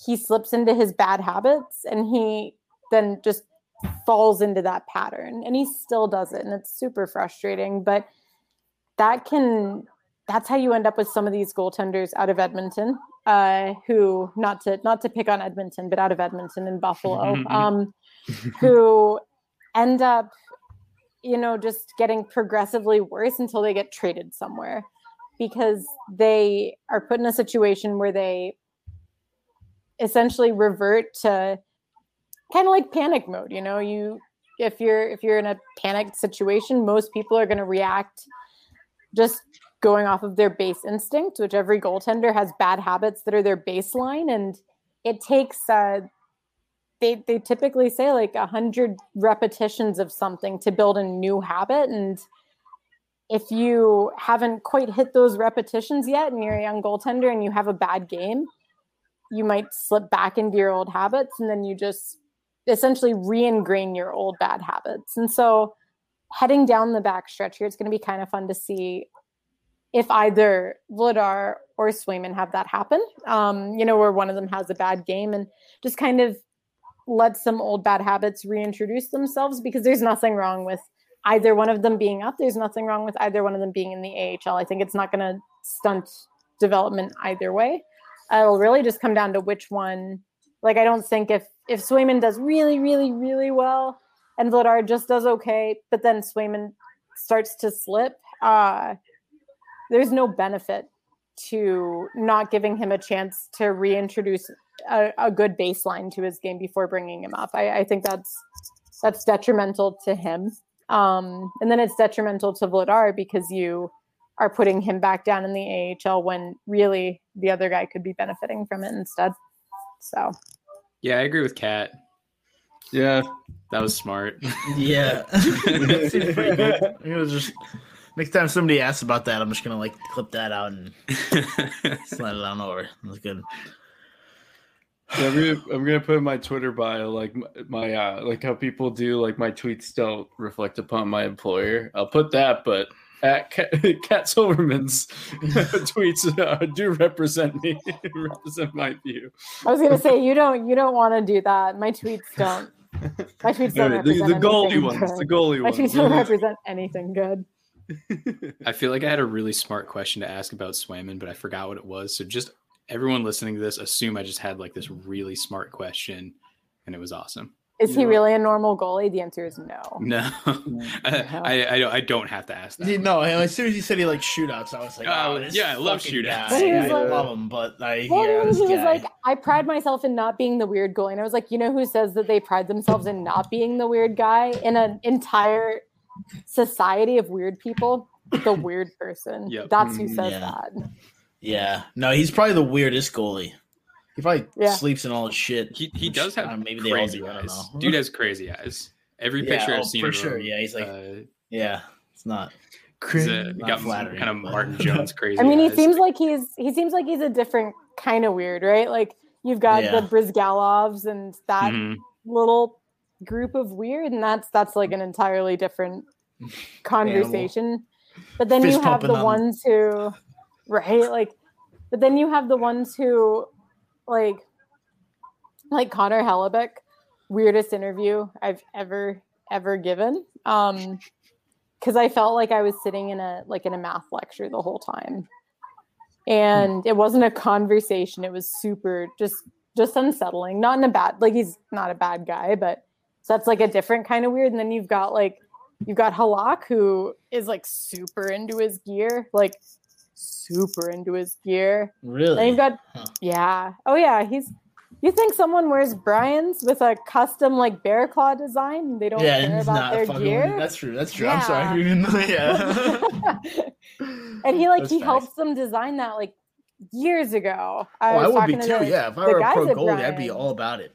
he slips into his bad habits and he then just falls into that pattern and he still does it and it's super frustrating but that can that's how you end up with some of these goaltenders out of Edmonton uh, who not to not to pick on Edmonton but out of Edmonton and Buffalo [LAUGHS] um, [LAUGHS] who end up you know just getting progressively worse until they get traded somewhere because they are put in a situation where they essentially revert to kind of like panic mode you know? You if you're if you're in a panicked situation most people are going to react just going off of their base instinct which every goaltender has bad habits that are their baseline and it takes uh they they typically say like a hundred repetitions of something to build a new habit and if you haven't quite hit those repetitions yet and you're a young goaltender and you have a bad game you might slip back into your old habits and then you just essentially re-ingrain your old bad habits. And so heading down the back stretch here, it's going to be kind of fun to see if either Vladar or Swayman have that happen. Um, you know, where one of them has a bad game and just kind of let some old bad habits reintroduce themselves because there's nothing wrong with either one of them being up. There's nothing wrong with either one of them being in the AHL. I think it's not going to stunt development either way. It'll really just come down to which one. Like I don't think if if Swayman does really, really, really well and Vladar just does okay, but then Swayman starts to slip, uh, there's no benefit to not giving him a chance to reintroduce a, a good baseline to his game before bringing him up. I, I think that's that's detrimental to him. Um, and then it's detrimental to Vladar because you are putting him back down in the AHL when really the other guy could be benefiting from it instead. So Yeah, I agree with Kat. Yeah, That was smart. Yeah. Seems pretty good. It was just next time somebody asks about that, I'm just gonna like clip that out and [LAUGHS] slide it on over. That's good. Yeah, I'm gonna, I'm gonna put in my Twitter bio like my, my uh like how people do like my tweets don't reflect upon my employer. I'll put that, but at Kat, [LAUGHS] Kat Silverman's [LAUGHS] tweets uh, do represent me, [LAUGHS] represent my view. I was gonna say you don't you don't want to do that. My tweets don't. My tweets don't No, the, the represent goalie anything ones, good. the goalie My ones. tweets don't represent anything good. I feel like I had a really smart question to ask about Swayman, but I forgot what it was. So just everyone listening to this, assume I just had like this really smart question, and it was awesome. Is he Yeah. really a normal goalie? The answer is no. No, [LAUGHS] I, I, I don't I don't have to ask that. No, as soon as he said he liked shootouts, I was like, Oh, oh this yeah, I love shootouts. guy. But [LAUGHS] he was I like- love him, but like, Well, yeah, he was, this he was guy. like, I pride myself in not being the weird goalie. And I was like, you know who says that they pride themselves in not being the weird guy in an entire society of weird people? The weird person. Yep. That's who says mm-hmm. yeah. that. Yeah, no, he's probably the weirdest goalie. He probably Yeah. sleeps in all his shit. He he does have uh, maybe they all crazy do. Eyes. Dude has crazy eyes. Every Yeah, picture oh, I've seen for sure. him, Yeah, he's like, uh, yeah, it's not. he's a, Not got flattering, kind of but- Martin [LAUGHS] Jones crazy. I mean, he eyes. seems like he's he seems like he's a different kind of weird, right? Like you've got Yeah. the Bryzgalovs and that Mhm. little group of weird, and that's that's like an entirely different [LAUGHS] conversation. But then Fist you have the on- ones who, right? Like, but then you have the ones who, like, like Connor Hellebuyck, weirdest interview I've ever ever given. Um, because I felt like I was sitting in a like in a math lecture the whole time, and it wasn't a conversation. It was super just just unsettling. Not in a bad like he's not a bad guy, but so that's like a different kind of weird. And then you've got like you've got Halak who is like super into his gear, like super into his gear. Really? Then you've got Huh. yeah, oh yeah, he's. You think someone wears Brian's with a custom like bear claw design? They don't yeah, care it's about not their fucking. gear. That's true. That's true. Yeah. I'm sorry. Even though, yeah. [LAUGHS] and he like That's he facts. helped them design that like years ago. I Oh, I was would be talking too. to the- Yeah, if I the were a guys pro goalie, I'd be all about it.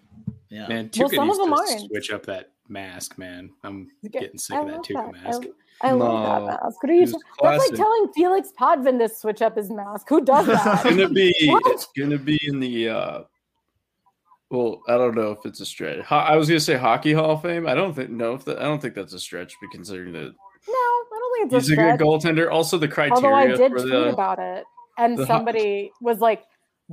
Yeah. Man, Well, some of them aren't. switch up that mask, man. I'm getting sick I of that love Tuukka that. mask. I, I love that mask. What are you? It's That's like telling Felix Potvin to switch up his mask. Who does that? It's gonna be [LAUGHS] What? it's gonna be in the uh well, I don't know if it's a stretch. Ho- I was gonna say hockey hall of fame. I don't think no if that, I don't think that's a stretch, but considering that no, I don't think it's he's a a good goaltender. Also, the criteria Although I did tweet the about it, and [LAUGHS] somebody was like,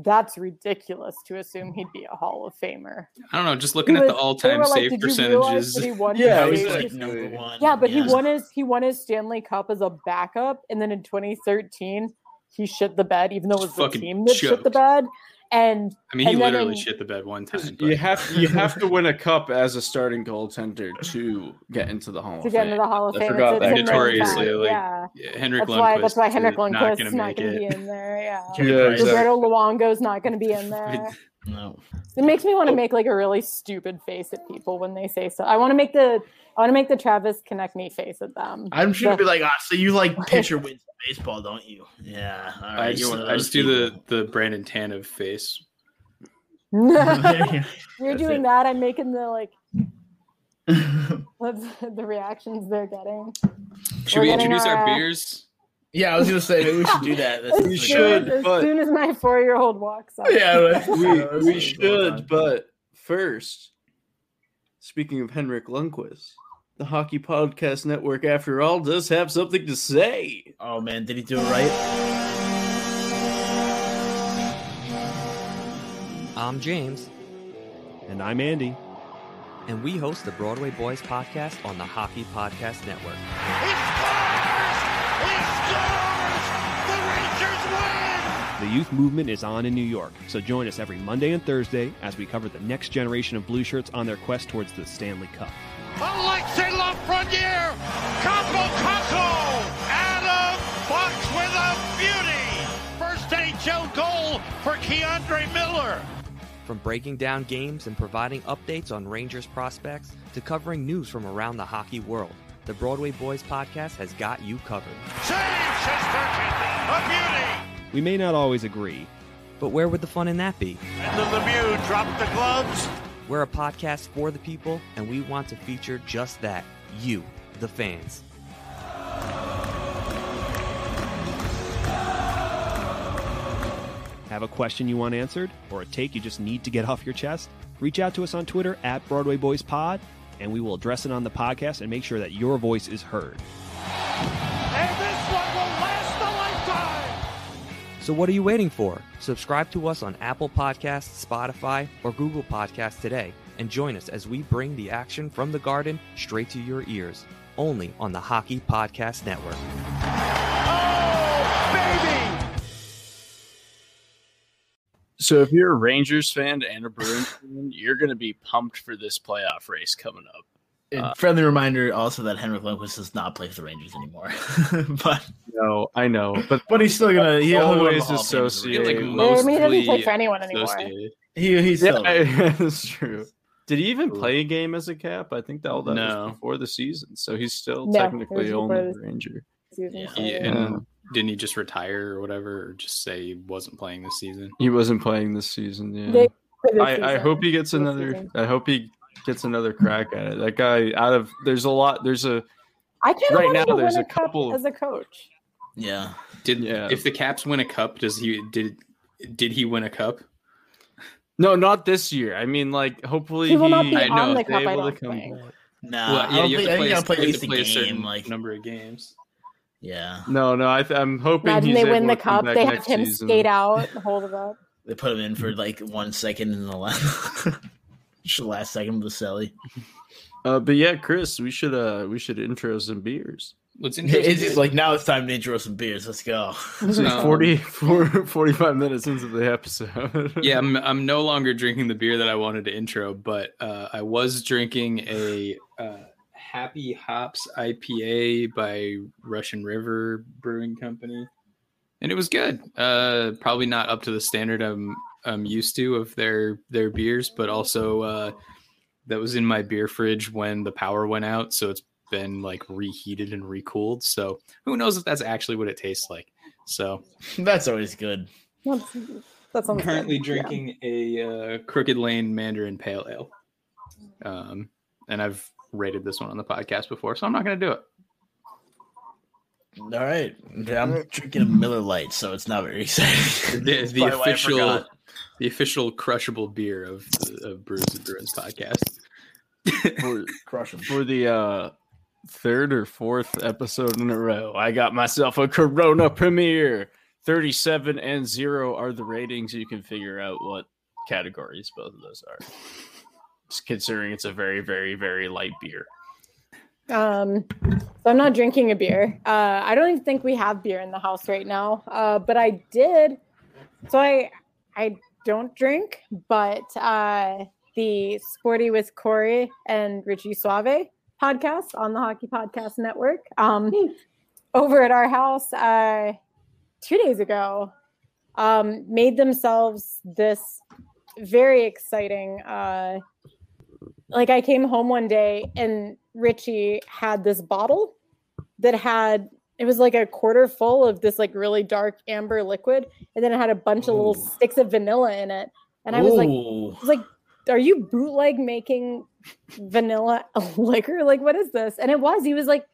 "That's ridiculous to assume he'd be a Hall of Famer." I don't know. Just looking He at the all-time were like, save "Did you realize percentages. that he won [LAUGHS] Yeah, his he's like number one. Yeah, but he won his he won his Stanley Cup as a backup, and then in 2013 he shit the bed, even though it was the team that shit the bed. And I mean, he and then literally in- shit the bed one time. you have you have to win a cup as a starting goaltender to get into the hall to of get fame. into the Hall of I Fame, forgot it's, that. it's Notoriously, like, yeah. Yeah, Henrik That's why that's why Lundqvist Henrik is not Lundqvist is not going to be in there. Yeah, Carey Yeah, Price. exactly. Roberto Luongo's not going to be in [LAUGHS] there. No. It makes me want to make like a really stupid face at people when they say so. I want to make the I want to make the Travis Konecny face at them. I'm sure to The- be like, ah, so you like [LAUGHS] pitcher wins in baseball, don't you? Yeah. All right. I just, I just do the people. the Brandon Tanev face. [LAUGHS] [LAUGHS] You're That's doing it. that. I'm making the like what's the reactions they're getting. Should We're we getting introduce our our, beers? Yeah, I was gonna say maybe we should do that. That's [LAUGHS] As We soon should, as, as but- soon as my four year old walks up. Yeah, [LAUGHS] that's- we, we should, but first, speaking of Henrik Lundqvist, the Hockey Podcast Network, after all, does have something to say. Oh man, did he do it right? I'm James, And I'm Andy. and we host the Broadway Boys podcast on the Hockey Podcast Network. The Rangers win! The youth movement is on in New York, so join us every Monday and Thursday as we cover the next generation of blue shirts on their quest towards the Stanley Cup. Alexis Lafreniere, Kaapo Kakko, Adam Fox with a beauty. First NHL goal for K'Andre Miller. From breaking down games and providing updates on Rangers prospects to covering news from around the hockey world, the Broadway Boys podcast has got you covered. Save Shesterkin, a beauty. We may not always agree, But where would the fun in that be? And the Lemieux dropped the gloves. We're a podcast for the people, and we want to feature just that you, the fans. have a question you want answered, or a take you just need to get [LAUGHS] off your chest? Reach out to us on Twitter at Broadway Boys Pod, and we will address it on the podcast and make sure that your voice is heard. So what are you waiting for? Subscribe to us on Apple Podcasts, Spotify, or Google Podcasts today, and join us as we bring the action from the garden straight to your ears, only on the Hockey Podcast Network. Oh, baby. So if you're a Rangers fan and a Bruins fan, you're going to be pumped for this playoff race coming up. And Uh, friendly reminder also that Henrik Lundqvist does not play for the Rangers anymore, [LAUGHS] but No, I know, but but he's still gonna he Always he'll to the Hall of Fame as a associate- Ranger. like Yeah, I mean, he doesn't play for anyone anymore. associated. he he's yeah, still [LAUGHS] that's true. Did he even play a game as a cap? I think that all that No. was before the season, so he's still No, technically only before a Ranger. Yeah. so- He, Yeah. didn't he just retire or whatever, or just say he wasn't playing this season? He wasn't playing this season. Yeah, They- this I, I hope he gets This another. season. I hope he gets another crack at it. That guy out of there's a lot. There's a I can't right right now, now. there's a a couple- as a coach. yeah. Did Yeah. if the Caps win a cup, does he did did he win a cup? no, not this year. I mean, like hopefully He will not be I know, on the cup. I able don't think. No, well, yeah, you have I to think play, I'll play at have least to a play a certain game. Like number of games. yeah, No, no. I th- I'm hoping Imagine he's they win the cup. They have him season. skate out, hold it up. they put him in for like one second in the last [LAUGHS] just the last second of the celly. Uh, but yeah, Chris, we should uh we should intro some beers. What's [LAUGHS] It's interesting? just like now it's time to intro some beers. Let's go. This is Um, 40, 45 minutes into the episode. yeah, I'm [LAUGHS] I'm no longer drinking the beer that I wanted to intro, but uh, I was drinking a uh, Happy Hops IPA by Russian River Brewing Company, and it was good. Uh, probably not up to the standard I'm I'm used to of their their beers, but also uh, that was in my beer fridge when the power went out, so it's been like reheated and recooled. So who knows if that's actually what it tastes like. So [LAUGHS] That's always good. That's, that sounds I'm currently good. Yeah. drinking a uh, Crooked Lane Mandarin Pale Ale, um, and I've rated this one on the podcast before, so I'm not going to do it. All right, I'm drinking a Miller Lite, so it's not very exciting. The, [LAUGHS] the probably I official, forgot. The official crushable beer of of Brews and Bruins podcast. for, crush 'em. for the uh third or fourth episode in a row, I got myself a Corona Premier. 37 and 0 are the ratings. You can figure out what categories both of those are. Just considering it's a very, very, very light beer. Um, so I'm not drinking a beer. Uh, I don't even think we have beer in the house right now. Uh, but I did. So I I don't drink, but uh, the Sporty with Corey and Richie Suave podcast on the Hockey Podcast Network. Um, [LAUGHS] over at our house uh, two days ago, um, made themselves this very exciting. Uh, like I came home one day and Richie had this bottle that had it was like a quarter full of this like really dark amber liquid, and then it had a bunch of little sticks of vanilla in it. And I was like, I was like, are you bootleg making vanilla [LAUGHS] liquor? Like, what is this? And it was, he was like,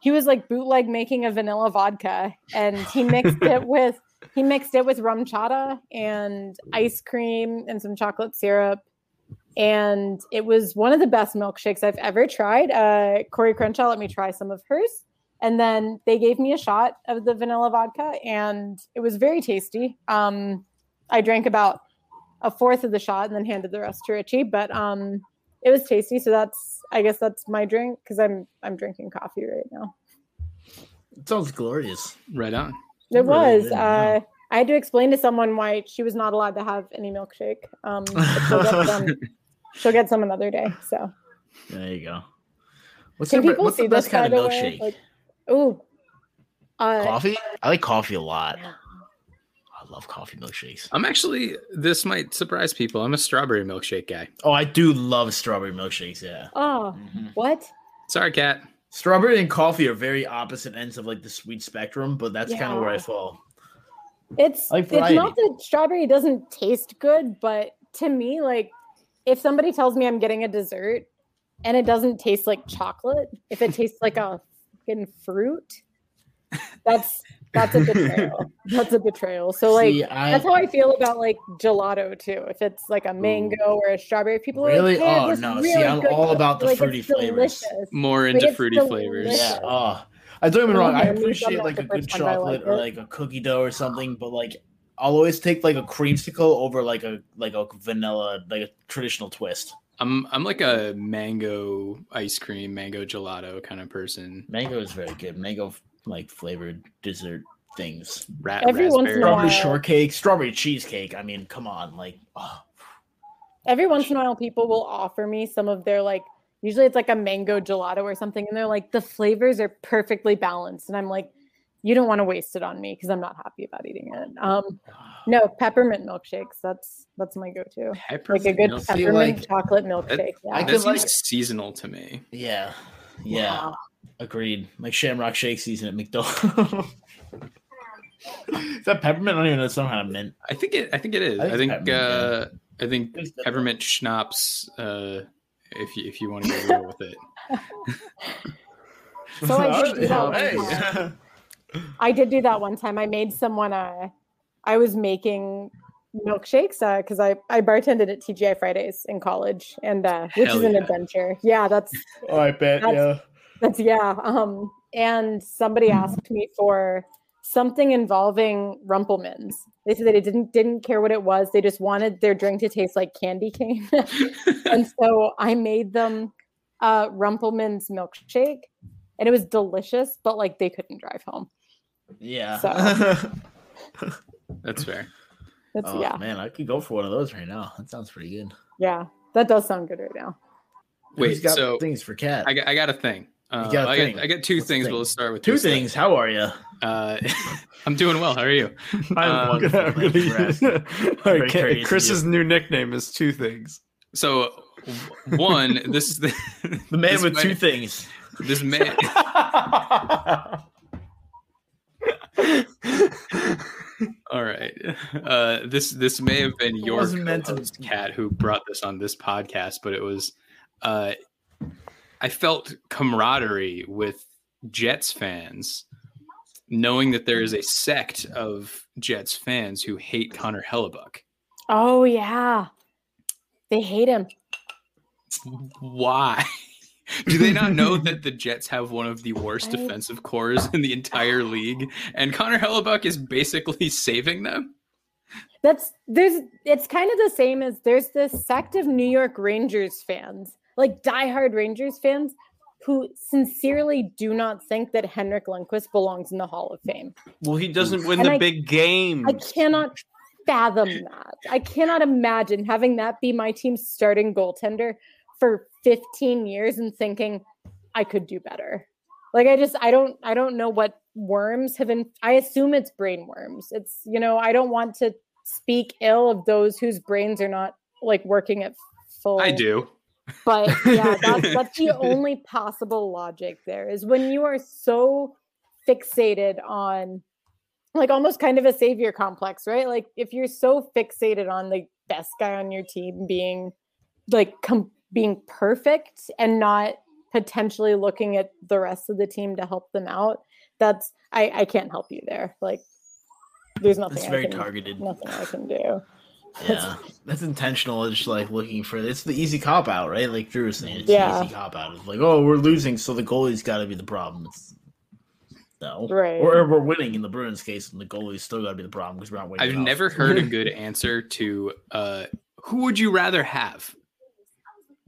he was like bootleg making a vanilla vodka and he mixed it [LAUGHS] with, he mixed it with RumChata and ice cream and some chocolate syrup. And it was one of the best milkshakes I've ever tried. Uh, Corey Crenshaw let me try some of hers. And then they gave me a shot of the vanilla vodka and it was very tasty. Um, I drank about a fourth of the shot and then handed the rest to Richie. But um, it was tasty, so that's I guess that's my drink because I'm I'm drinking coffee right now. It sounds glorious. Right on. It Really was good, uh, yeah. I had to explain to someone why she was not allowed to have any milkshake. Um, she'll, get [LAUGHS] some, she'll get some another day. So There you go. What's, can the, people what's see the best this kind of the way? milkshake? Like, ooh, uh, coffee? I like coffee a lot. I love coffee milkshakes. I'm actually. This might surprise people. I'm a strawberry milkshake guy. Oh, I do love strawberry milkshakes. Yeah. oh, Mhm. what? Sorry, Kat. Strawberry and coffee are very opposite ends of like the sweet spectrum, but that's kind of where I fall. It's I like it's not that strawberry doesn't taste good, but to me, like if somebody tells me I'm getting a dessert and it doesn't taste like chocolate, if it tastes like a fucking fruit, that's that's a betrayal. [LAUGHS] that's a betrayal. So like See, I, that's how I feel about like gelato too. If it's like a mango or a strawberry, people Really? like, "Hey, Oh, this is no. See, I'm good." all about the Like, fruity flavors. delicious. More into it's fruity delicious. flavors. yeah. Oh, I don't get me Oh, wrong. I man, we've done appreciate like a good first time I chocolate or like a cookie dough or something, but like I'll always take like a creamsicle over like a like a vanilla like a traditional twist. I'm I'm like a mango ice cream, mango gelato kind of person. Mango is very good. Mango like flavored dessert things. Rat Every once in a while- Strawberry shortcake, strawberry cheesecake. I mean, come on, like oh, every once in a while people will offer me some of their like usually it's like a mango gelato or something and they're like the flavors are perfectly balanced and i'm like you don't want to waste it on me because i'm not happy about eating it um no peppermint milkshakes that's that's my go-to like a good milk- peppermint like, chocolate that- milkshake yeah. I That could seems like- seasonal to me. yeah, yeah. Wow. Agreed. Like Shamrock Shake season at McDonald's. [LAUGHS] is that peppermint? I don't even know. It's some kind of mint. I think it. I think it is. I I think think. peppermint, uh, I think It's peppermint schnapps. Uh, if you if you want to get real with it. So I [LAUGHS] did do Hey. [LAUGHS] time. I did do that one time. I made someone uh I was making milkshakes uh because I I bartended at TGI Fridays in college and uh which Hell is an yeah. adventure. Yeah, that's [LAUGHS] oh, I bet. That's- Yeah. that's yeah. Um and somebody asked me for something involving Rumplemans. They said that it didn't didn't care what it was. They just wanted their drink to taste like candy cane. [LAUGHS] and so I made them uh Rumpleman's milkshake and it was delicious, but like they couldn't drive home. Yeah. So- [LAUGHS] That's fair. That's oh yeah. man, I could go for one of those right now. That sounds pretty good. Yeah. That does sound good right now. Wait, Who's got so things for Kat. I got I got a thing. Uh, got a I thing. got I got two What's things. thing? But let's start with Two this thing. things. How are you? Uh, [LAUGHS] I'm doing well. How are you? [LAUGHS] I'm Um, gonna, I'm gonna thanks for use, asking. All right, Very Ca- courteous of Chris's new nickname is two things. So, one, this is The man this with might- two things. This man. All right. Uh, this this may have been your meant to- Kat who brought this on this podcast, but it was. Uh, I felt camaraderie with Jets fans, knowing that there is a sect of Jets fans who hate Connor Hellebuyck. Oh yeah. They hate him. Why? Do they not know [LAUGHS] that the Jets have one of the worst I- defensive cores in the entire league, and Connor Hellebuyck is basically saving them? That's there's it's kind of the same as there's this sect of New York Rangers fans, like diehard Rangers fans, who sincerely do not think that Henrik Lundqvist belongs in the Hall of Fame. Well, he doesn't win And the I- big game. I cannot fathom that. I cannot imagine having that be my team's starting goaltender for 15 years and thinking I could do better. Like I just I don't I don't know what worms have been I assume it's brain worms. It's you know, I don't want to speak ill of those whose brains are not like working at full I do. but yeah, [LAUGHS] that's that's the only possible logic there is when you are so fixated on like almost kind of a savior complex, right? Like if you're so fixated on the best guy on your team being like com- being perfect and not potentially looking at the rest of the team to help them out, that's I I can't help you there. Like there's nothing That's I very can, targeted. nothing I can do. [LAUGHS] Yeah, that's intentional. It's like looking for it's the easy cop out, right? Like Drew was saying, it's Yeah. the easy cop out. It's like, oh, we're losing, so the goalie's got to be the problem. It's, no, Right. Or we're winning in the Bruins case, and the goalie's still got to be the problem because we're not winning. I've enough. never heard a [LAUGHS] good answer to uh, who would you rather have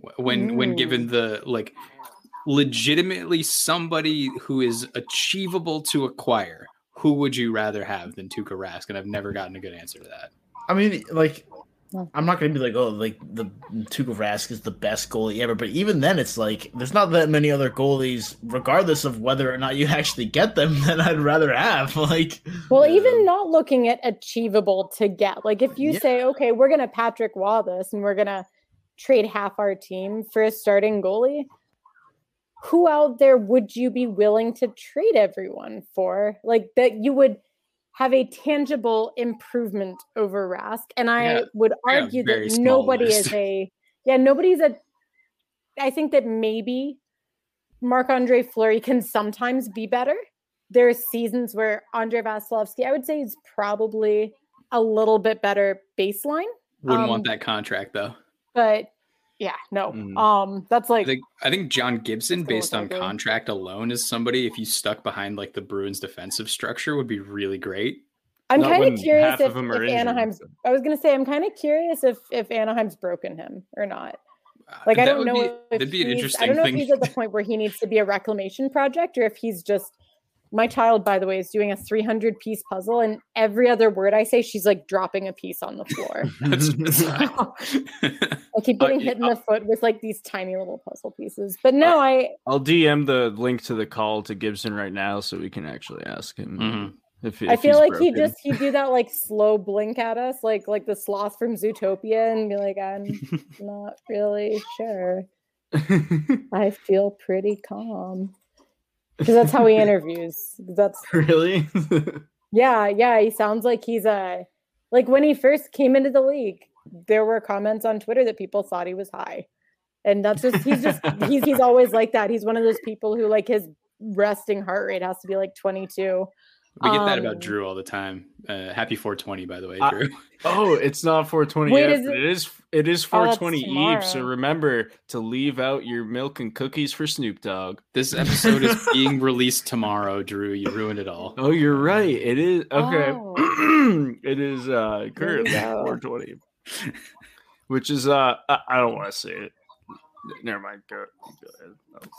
Wh- when when given mm. the like legitimately somebody who is achievable to acquire. who would you rather have than Tuukka Rask? And I've never gotten a good answer to that. I mean, like, I'm not gonna be like, oh, like the Tuukka Rask is the best goalie ever. But even then, it's like there's not that many other goalies, regardless of whether or not you [LAUGHS] actually get them, that I'd rather have. [LAUGHS] Like, Well, even not looking at achievable to get. Like if you Yeah. say, okay, we're gonna Patrick Roy this and we're gonna trade half our team for a starting goalie, who out there would you be willing to trade everyone for? Like that you would have a tangible improvement over Rask. And I Yeah, would I got a argue very that nobody list. is a yeah, nobody's a I think that maybe Marc Andre Fleury can sometimes be better. There are seasons where Andrei Vasilevskiy, I would say, is probably a little bit better baseline. Wouldn't Um, want that contract though. But yeah, no. Mm. Um, that's like I think I think John Gibson, based on contract alone, is somebody if you stuck behind like the Bruins defensive structure would be really great. I'm kind of curious half if, of 'em if injured. Anaheim's. I was gonna say I'm kind of curious if if Anaheim's broken him or not. Uh, Like I don't know. Be, if that'd be an interesting I don't know thing. if he's at the [LAUGHS] point where he needs to be a reclamation project or if he's just. My child, by the way, is doing a 300 piece puzzle, and every other word I say, she's like dropping a piece on the floor. [LAUGHS] That's, that's [LAUGHS] I keep Uh, getting yeah, hit in the foot with like these tiny little puzzle pieces. But no, I I'll DM the link to the call to Gibson right now so we can actually ask him Mhm. if, I feel he's like he just he'd do that like slow blink at us, like like the sloth from Zootopia, and be like, I'm [LAUGHS] not really sure. I feel pretty calm because that's how he [LAUGHS] interviews. That's really. yeah, yeah. He sounds like he's a like when he first came into the league. There were comments on Twitter that people thought he was high, and that's just he's just [LAUGHS] he's he's always like that. He's one of those people who like his resting heart rate has to be like 22. We get that about Um, Drew all the time. Uh, happy 420, by the way, I- Drew. [LAUGHS] oh, it's not 420 Wait, yet, is it- it is it is Oh, 420 Eve. So remember to leave out your milk and cookies for Snoop Dogg. This episode is being released tomorrow, Drew. You ruined it all. Oh, you're right. It is okay. Oh. [CLEARS THROAT] it is uh There currently 420, which is uh I, I don't want to say it. Never mind. Go, go ahead.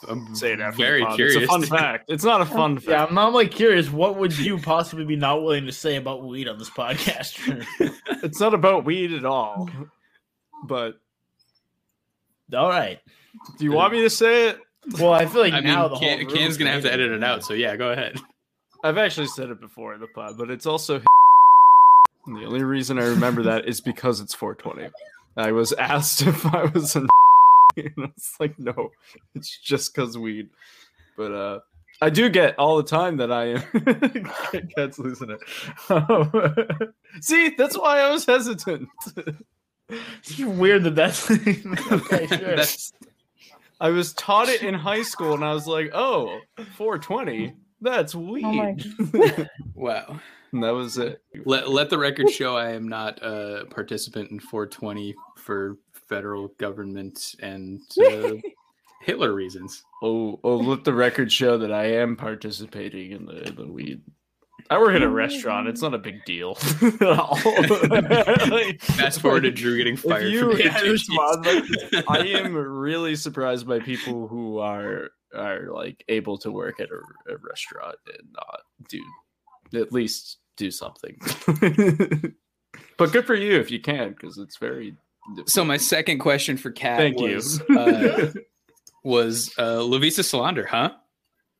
I'll I'm say it after. very pod. curious. It's a fun fact. It's not a fun fact. [LAUGHS] yeah, I'm not like curious. What would you [LAUGHS] possibly be not willing to say about weed on this podcast? [LAUGHS] It's not about weed at all. But All right. do you want me to say it? Well, I feel like I now mean, the Can, whole room Can's gonna have to edit it out. So yeah, go ahead. I've actually said it before in the pod, but it's also. The only reason I remember that is because it's 420. I was asked if I was in, [LAUGHS] and I was like, no, it's just because weed. But uh, I do get all the time that I am. [LAUGHS] Kat's losing it. [LAUGHS] See, that's why I was hesitant. It's weird that that's okay. Sure. That's I was taught it in high school, and I was like, oh, 420. That's weed. my- wow. and that was it. Let let the record show I am not a participant in 420 for federal government and [LAUGHS] uh, Hitler reasons. Oh, oh, let the record show that I am participating in the the weed. I work at a restaurant. It's not a big deal at all. Like, Fast forward to Drew getting fired you- from yeah, AJ's. it's fun, I [LAUGHS] am really surprised by people who are are like able to work at a, a restaurant and not do at least do something. [LAUGHS] but good for you if you can, because it's very. So my second question for Kat Thank was you. [LAUGHS] uh, was uh, Lovisa Selander, huh?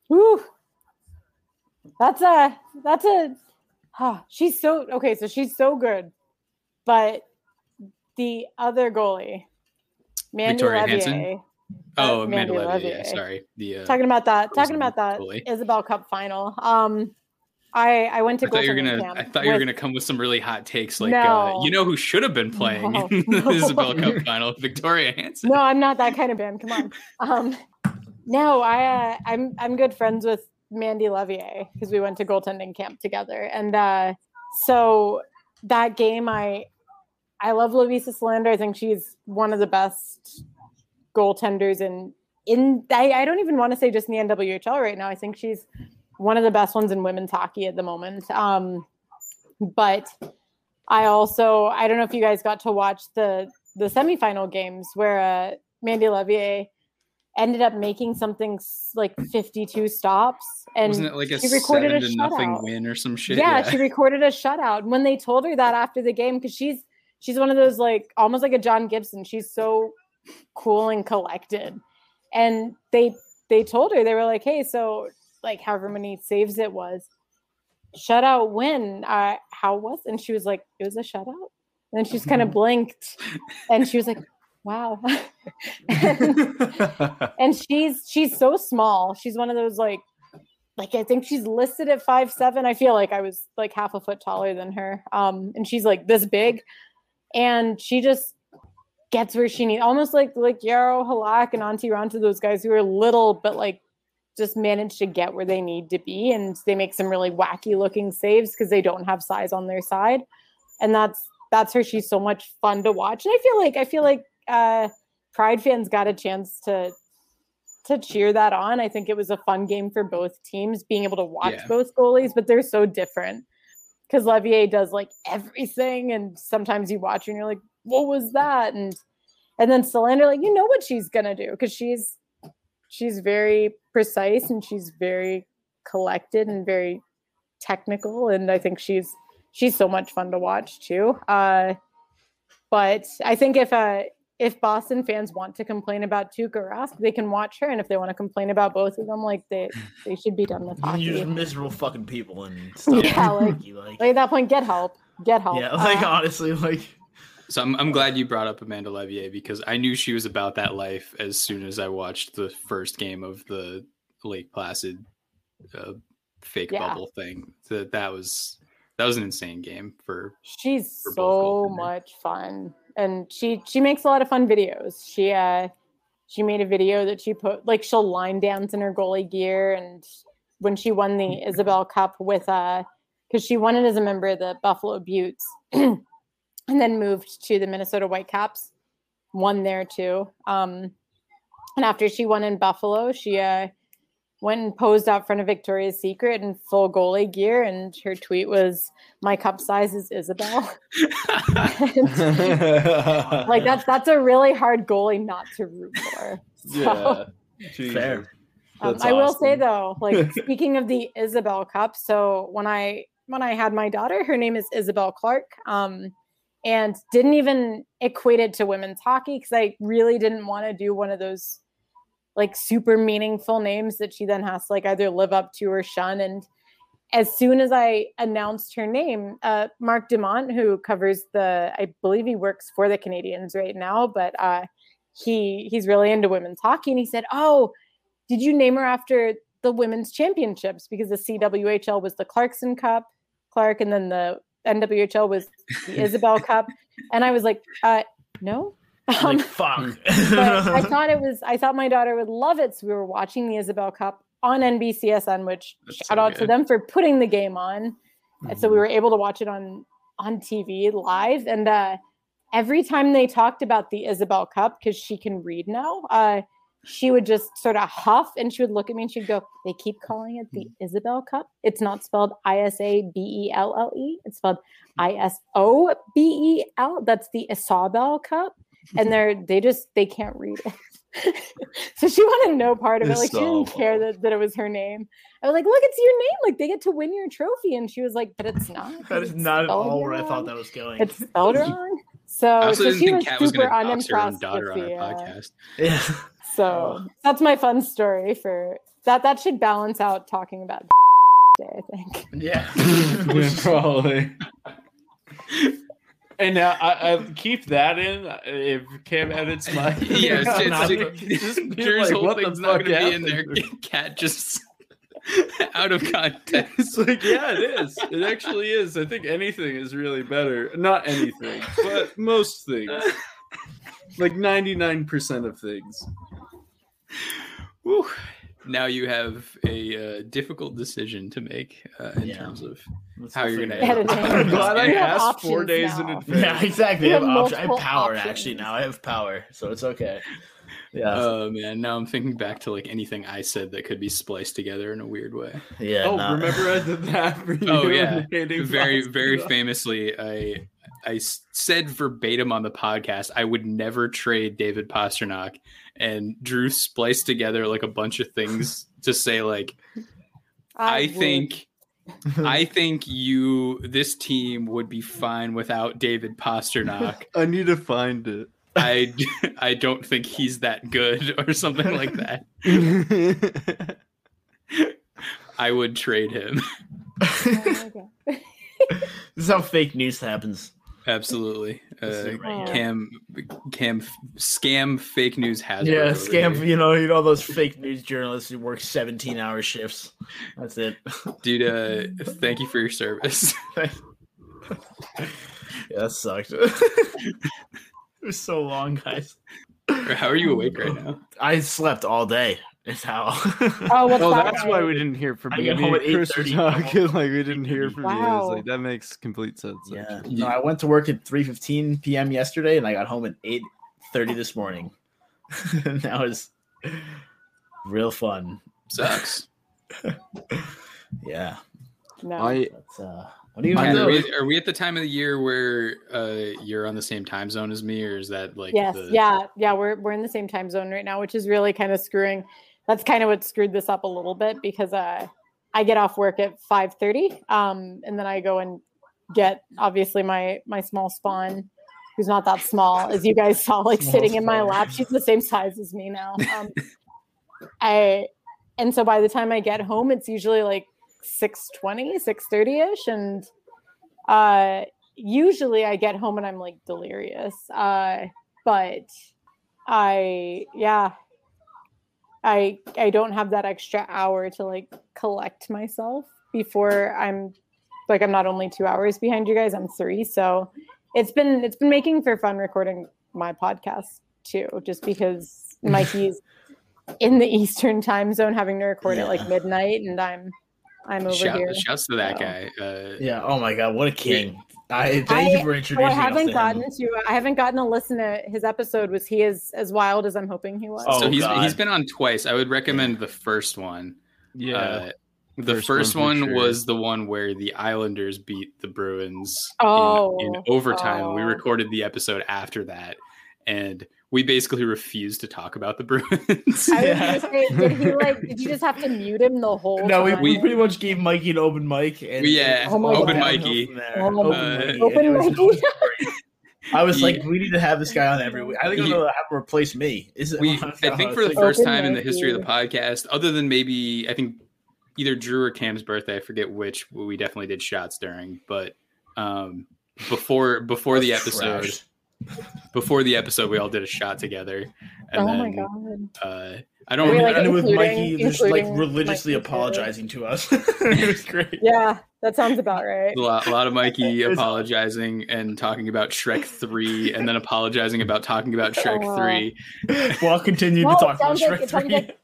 Whew. That's a that's a huh, she's so okay, so she's so good. But the other goalie, Mandy Victoria Hansen? Oh, Amanda Mandy Levy. Yeah, Leveille. sorry. The uh, Talking about that, talking about that goalie. Isobel Cup final. Um I I went to I thought you were gonna. camp I thought you were gonna come with some really hot takes, like uh, you know who should have been playing No. in [LAUGHS] the No. Isobel Cup final, Victoria Hansen. No, I'm not that kind of band. Come on. Um, no, I uh, I'm I'm good friends with Mandy Leveille because we went to goaltending camp together, and uh, so that game, I I love Lovisa Selander. I think she's one of the best goaltenders in in. I, I don't even want to say just in the NWHL right now. I think she's one of the best ones in women's hockey at the moment. Um, but I also I don't know if you guys got to watch the the semifinal games where uh, Mandy Leveille ended up making something like 52 stops and Wasn't it like a she recorded seven a to nothing shutout. win or some shit? yeah, she recorded a shutout. And when they told her that after the game, because she's she's one of those like almost like a John Gibson. She's so cool and collected. And they they told her they were like, hey, so like however many saves it was, shutout win. Uh, how was? And she was like, it was a shutout. And she just kind of blinked, and she was like, wow. and, [LAUGHS] and she's she's so small. She's one of those like like I think she's listed at five seven. I feel like I was like half a foot taller than her. Um, and she's like this big, and she just gets where she needs, almost like like Jaro Halak and Antti Raanta, those guys who are little but like just manage to get where they need to be, and they make some really wacky looking saves because they don't have size on their side, and that's that's her. She's so much fun to watch, and I feel like I feel like uh, Pride fans got a chance to to cheer that on. I think it was a fun game for both teams, being able to watch Yeah. both goalies, but they're so different because Leveille does like everything, and sometimes you watch and you're like, "What was that?" and and then Selander, like you know what she's gonna do because she's she's very precise and she's very collected and very technical, and I think she's she's so much fun to watch too. Uh, but I think if uh if Boston fans want to complain about Tuukka Rask, they can watch her, and if they want to complain about both of them, like they they should be done with [LAUGHS] You're just miserable fucking people and stuff. Yeah, like- like, Like at that point, get help, get help. yeah, like Uh, honestly, like So I'm, I'm glad you brought up Amanda Leveille because I knew she was about that life as soon as I watched the first game of the Lake Placid uh, fake Yeah. bubble thing. That that was that was an insane game for she's for so much fun and she she makes a lot of fun videos she uh she made a video that she put like she'll line dance in her goalie gear and when she won the [LAUGHS] isobel cup with uh because she won it as a member of the buffalo beauts [CLEARS THROAT] and then moved to the minnesota whitecaps won there too um and after she won in buffalo she uh went and posed out front of victoria's secret in full goalie gear and her tweet was my cup size is Isabel. [LAUGHS] like that's that's a really hard goalie not to root for. [LAUGHS] So, Yeah. Fair. um, That's I will say though, like [LAUGHS] speaking of the Isobel Cup, so when I when I had my daughter, her name is Isabel Clark, um, and didn't even equate it to women's hockey because I really didn't want to do one of those like super meaningful names that she then has to like either live up to or shun. And as soon as I announced her name, uh, Mark Dumont, who covers the, I believe he works for the Canadiens right now, but uh, he he's really into women's hockey, and he said, "Oh, did you name her after the women's championships? Because the CWHL was the Clarkson Cup, Clark, and then the NWHL was the [LAUGHS] Isobel Cup." And I was like, uh, "No." Um, like fuck. I [LAUGHS] thought it was. I thought my daughter would love it, so we were watching the Isobel Cup on NBCSN, which That's shout so out to them for putting the game on. And so we were able to watch it on on TV live. And uh, every time they talked about the Isobel Cup, because she can read now, uh, she would just sort of huff and she would look at me and she'd go, "They keep calling it the Isobel Cup. It's not spelled I S A B E L L E. It's spelled I S O B E L. That's the Isobel Cup." And they're [LAUGHS] they just they can't read it. [LAUGHS] so she wanted no part of it. Like she didn't care that, that it was her name. I was like, look, it's your name. Like they get to win your trophy. And she was like, but it's not. that is It's not at all where I thought that was going. It's spelled [LAUGHS] wrong. So, I also so didn't she think was Kat was super going to dox her unimpressed daughter with on the. our Uh, podcast. yeah. So oh. that's my fun story for that. That should balance out talking about [LAUGHS] day. I think. Yeah. [LAUGHS] probably. And now I, I keep that in if Cam edits my. [LAUGHS] yeah, it's, it's not- like, Just be like, whole what the thing's not going to be in there. Kat just out of context. It's like, yeah, it is. It actually is. I think anything is really better. Not anything, but most things. Like 99% of things. Whew. Now you have a uh, difficult decision to make uh, in Yeah. terms of Let's how you're going to. out. I'm glad [LAUGHS] I have asked four options days in now. advance. [LAUGHS] Yeah, exactly. You I have have, option. I have power options. actually now. I have power, so it's okay. Yeah. Oh man, now I'm thinking back to like anything I said that could be spliced together in a weird way. yeah. Oh, nah. remember I did that for you? Oh yeah, very very famously, I I s- said verbatim on the podcast I would never trade David Pastrnak, and Drew spliced together like a bunch of things [LAUGHS] to say like I, would. think [LAUGHS] I think you this team would be fine without David Pastrnak. [LAUGHS] I need to find it. I I don't think he's that good or something like that. I would trade him. Oh my this is how fake news happens. Absolutely. Uh, right. Cam Cam scam fake news has Yeah, scam. You know, you know those fake news journalists who work seventeen-hour shifts. That's it. Dude, uh, [LAUGHS] thank you for your service. [LAUGHS] yeah, that sucked. [LAUGHS] it was so long, guys. How are you awake right now? I slept all day. Is how. Oh, what's Oh, that that's like? why we didn't hear from I you. get Me home at Chris were 8:30. talking, like we didn't hear from you. It's like that makes complete sense. yeah. actually. No, I went to work at three fifteen p.m. yesterday, and I got home at eight thirty this morning. [LAUGHS] and that was real fun. Sucks. [LAUGHS] Yeah. No. I That's, uh, what do you Ken, are, we, are we at the time of the year where uh, you're on the same time zone as me, or is that like yes, the, yeah, yeah. We're we're in the same time zone right now, which is really kind of screwing. That's kind of what screwed this up a little bit because uh, I get off work at five thirty, um, and then I go and get obviously my my small spawn, who's not that small, as you guys saw, like Small sitting in my lap. She's the same size as me now. Um, I and so by the time I get home, it's usually like 620, 630 ish, and uh, usually I get home and I'm like delirious. Uh, but I yeah I I don't have that extra hour to like collect myself before I'm like I'm not only 2 hours behind you guys, I'm 3. So it's been it's been making for fun recording my podcast too just because [LAUGHS] Mikey's in the eastern time zone having to record at like midnight and I'm I'm over Shout, here. shouts to that so. guy. Uh, Yeah. Oh my God, what a king! I thank I- you for introducing I haven't gotten to I haven't gotten to listen to his episode. Was he as as wild as I'm hoping he was? Oh, so he's God. he's been on twice. I would recommend the first one. yeah. Uh, the First first, one sure. was the one where the Islanders beat the Bruins Oh, in, in overtime. We oh. recorded the episode after that, and we basically refused to talk about the Bruins. [LAUGHS] I Yeah. gonna say, did he like? Did you [LAUGHS] just have to mute him the whole No, we, time? we pretty much gave Mikey an open mic, and Yeah, Oh open Mikey. From. Oh Open God. Mikey, Open was- Mikey. it was great. I was like, we need to have this guy on every week. I think I'm He- gonna have him replace me. Is it? we [LAUGHS] I think for the thinking. first Open time in the history of the podcast, other than maybe I think either Drew or Cam's birthday, I forget which. We definitely did shots during, but um, before before the episode, trash. Before the episode, we all did a shot together, and oh then my god! Uh, I don't Were you, remember. like, and it with Mikey just like religiously Mikey, too? apologizing to us. [LAUGHS] it was great. Yeah, that sounds about right. a lot, a lot of Mikey [LAUGHS] apologizing and talking about Shrek 3 and then apologizing about talking about [LAUGHS] Shrek Aw. 3. Well, I'll continue No, to talk about like- Shrek 3. like-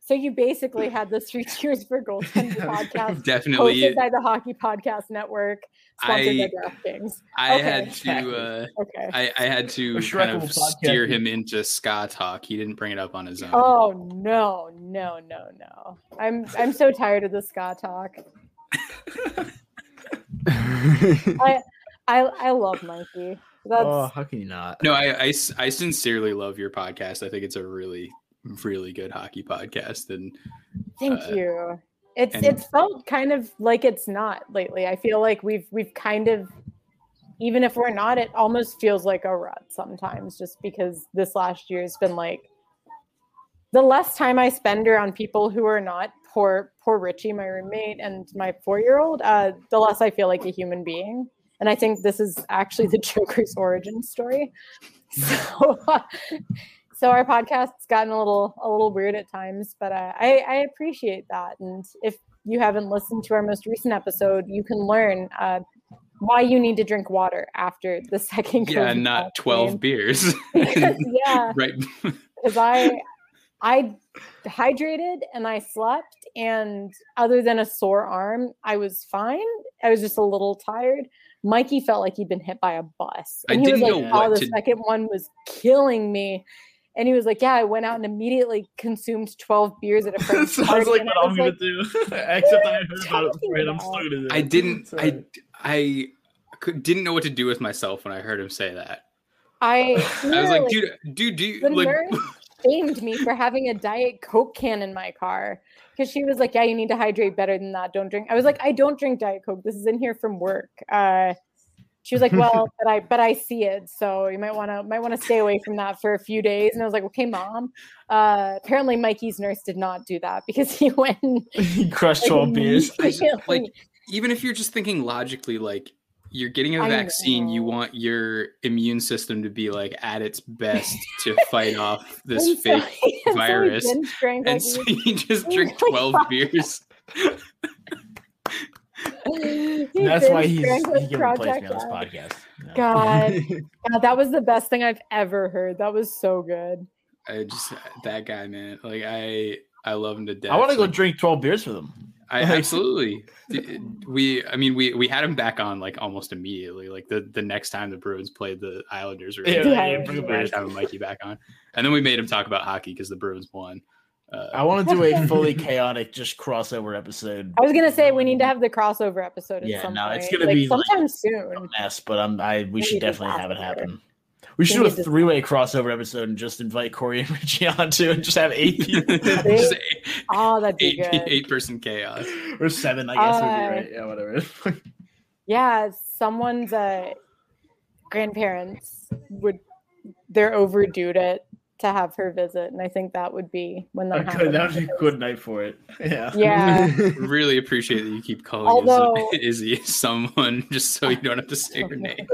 So you basically had the Three Cheers for Goaltender podcast Definitely hosted by the Hockey Podcast Network, sponsored I- by DraftKings. I okay. had to uh, Okay. I, I had to A kind of Shrekable podcast. steer him into ska talk. He didn't bring it up on his own. Oh no, no, no, no! I'm I'm so tired of the ska talk. [LAUGHS] I I I love Mikey. That's oh, how can you not? No, I I sincerely love your podcast. I think it's a really really good hockey podcast and thank uh, you. It's and- it's felt kind of like it's not lately. I feel like we've we've kind of even if we're not, it almost feels like a rut sometimes, just because this last year has been like the less time I spend around people who are not poor poor Richie, my roommate, and my four year old, uh, the less I feel like a human being. And I think this is actually the [LAUGHS] Joker's origin story. [LAUGHS] So, so our podcast's gotten a little a little weird at times, but uh, I I appreciate that. And if you haven't listened to our most recent episode, you can learn uh, why you need to drink water after the [LAUGHS] second. yeah, COVID not. 12 beers. [LAUGHS] [LAUGHS] Yeah, right. because I I hydrated and I slept, and other than a sore arm, I was fine. I was just a little tired. Mikey felt like he'd been hit by a bus, I and he was didn't like, know "Oh, the to- second one was killing me." And he was like, "Yeah, I went out and immediately consumed twelve beers at a [LAUGHS] friend's Sounds party." like what I I'm was gonna like, do. [LAUGHS] Except I heard about it talking before, and I'm still gonna do it. I didn't So- I I could, didn't know what to do with myself when I heard him say that. I, [LAUGHS] I was like, literally- dude, dude, do you the like? nurse shamed me for having a diet coke can in my car because she was like yeah you need to hydrate better than that don't drink i was like i don't drink diet coke this is in here from work uh she was like well [LAUGHS] but i but i see it so you might want to might want to stay away from that for a few days and i was like okay mom uh apparently mikey's nurse did not do that because he [LAUGHS] went he crushed 12 beers. [LAUGHS] Like, even if you're just thinking logically, like you're getting a vaccine, you want your immune system to be like at its best to fight off this and so fake he- and so he virus. binge drank, and like, so you just drink 12 five- beers. He That's why he's drank he with can replace me Project on this podcast. Yeah. God, [LAUGHS] God, that was the best thing I've ever heard. That was so good. I just that guy, man. Like I I love him to death. I want to go Like, drink 12 beers with him. I absolutely. [LAUGHS] We I mean we we had him back on like almost immediately. Like the the next time the Bruins played the Islanders, or Yeah, something, yeah, we bring him were having Mikey back on, and then we made him talk about hockey because the Bruins won. Uh, I want to do a fully chaotic just crossover episode. I was gonna say we need to have the crossover episode at Yeah, some no, point. it's gonna like, be, like, sometime soon. mess, but I'm I we Maybe should definitely have it happen. We should do a three way crossover episode and just invite Corey and Richie [LAUGHS] on too, and just have eight people [LAUGHS] just eight, Oh, that'd be eight, good. eight person chaos. or seven, I guess would Uh, be right. Yeah, whatever. [LAUGHS] Yeah, someone's uh, grandparents would they're overdue to to have her visit, and I think that would be when that Okay, that would be a good night for it. [LAUGHS] Yeah. Yeah. [LAUGHS] Really appreciate that you keep calling Although- Izzy, [LAUGHS] Izzy someone just so you don't have to say her name.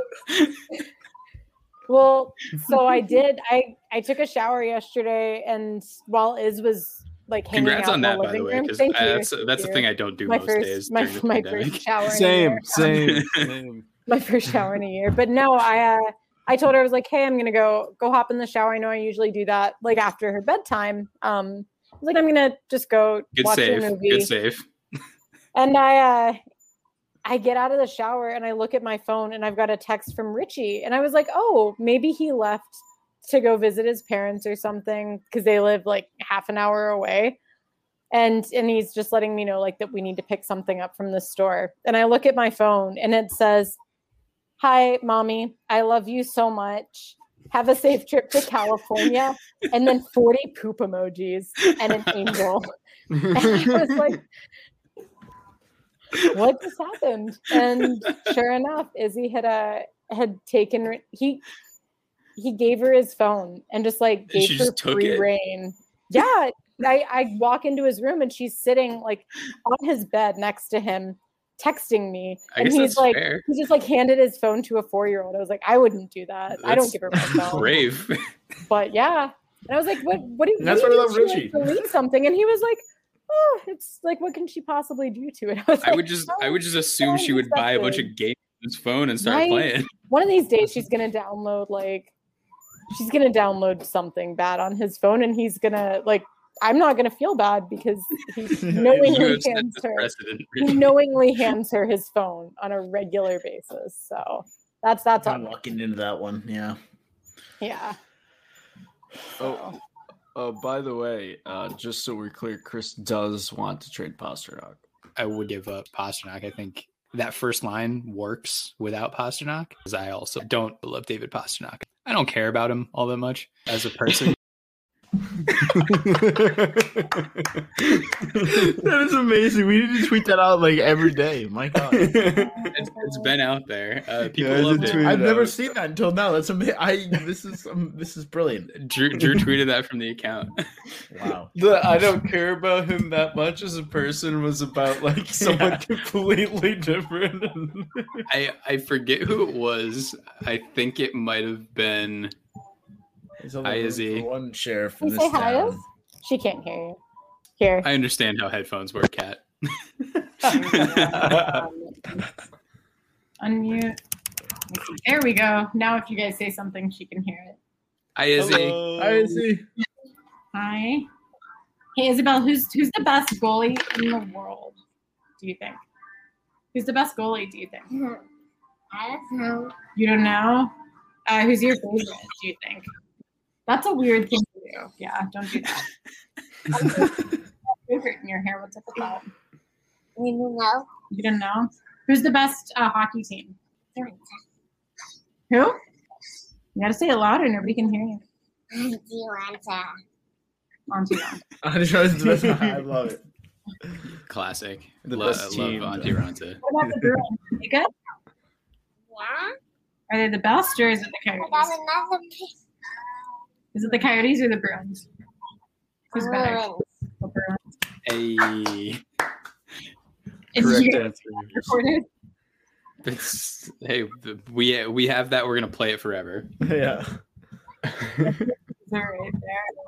Well, so I did. I I took a shower yesterday, and while Iz was like hanging Congrats out on that, the by the way, room, because thank you, that's thank that's the thing I don't do my most first days my, my first shower. in a Same, year. same, same. my first shower in a year. But no, I uh, I told her I was like, hey, I'm gonna go go hop in the shower. I know I usually do that like after her bedtime. Um, I was like, I'm gonna just go Good watch save. a movie. Good save. And I uh I get out of the shower and I look at my phone and I've got a text from Richie. And I was like, oh, maybe he left to go visit his parents or something because they live like half an hour away. And and he's just letting me know like that we need to pick something up from the store. And I look at my phone and it says, Hi, mommy, I love you so much. Have a safe trip to California. and then 40 poop emojis and an angel. [LAUGHS] And I was like, what just happened? And sure enough, Izzy had uh, had taken he he gave her his phone and just like gave she her free it? reign. Yeah, I I walk into his room and she's sitting like on his bed next to him, texting me, I and he's like fair. he just like handed his phone to a four year old. I was like, I wouldn't do that. I don't give her my phone. Brave. But yeah. And I was like, what what do you That's what I love Richie. like, delete something? And he was like, Oh, it's like what can she possibly do to it? [LAUGHS] I I like, would just oh, I "Oh, would just assume she would buy a bunch of games on his phone and start Right? playing. one of these days she's gonna download like she's gonna download something bad on his phone and he's gonna like I'm not gonna feel bad because [LAUGHS] he knowingly hands her precedent. he really. knowingly [LAUGHS] hands her his phone on a regular basis. So that's that's I'm walking into that one. Yeah. yeah. Oh, uh, by the way, uh, just so we're clear, Chris does want to trade Pastrnak. I would give up Pastrnak. I think that first line works without Pastrnak because I also don't love David Pastrnak. I don't care about him all that much as a person. That is amazing. We need to tweet that out like every day. My God. it's, it's been out there. Uh, people Yeah, loved it. I've never seen that until now. That's amazing. I this is um, this is brilliant. Drew, Drew tweeted that from the account. Wow. the I don't care about him that much as a person was about like [LAUGHS] someone Yeah. completely different. I I forget who it was. I think it might have been. There's only Hi, Izzy. One sheriff in You this say hi, town. Iz? She can't hear you. Here. I understand how headphones work, Kat. [LAUGHS] [LAUGHS] Unmute. Let me see. There we go. Now if you guys say something, she can hear it. Hi, Izzy. Hi, Izzy. Hi. Hey Isabel, who's who's the best goalie in the world? Do you think? Who's the best goalie? Do you think? I don't know. You don't know. Uh, who's your favorite? Do you think? That's a weird thing to do. [LAUGHS] Yeah, don't do that. [LAUGHS] favorite in your hair. What's up with that? You don't know. You don't know. Who's the best uh, hockey team? Who? You gotta say it louder. Nobody can hear you. Auntie Auntie Ron. I love it. Classic. The Lo- best love team. Antti Raanta. What about the Bruins? They good? Yeah, Are they the best or is it the I got another piece. Is it the Coyotes or the Bruins? Who's better? Bruins. The Bruins. Hey, Is Correct answer. recorded? it's hey, we we have that. We're gonna play it forever. Yeah. Right.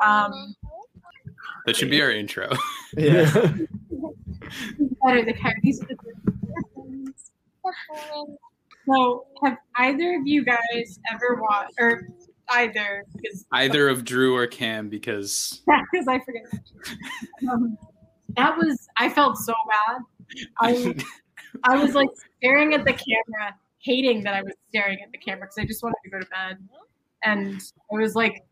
Um, That should be our intro. Yeah. better the Coyotes or? The Bruins. So, have either of you guys ever watched, or either, because Either of Drew or Cam, because [LAUGHS] because I forget. Um, that was I felt so bad. I [LAUGHS] I was like staring at the camera, hating that I was staring at the camera because I just wanted to go to bed, and I was like,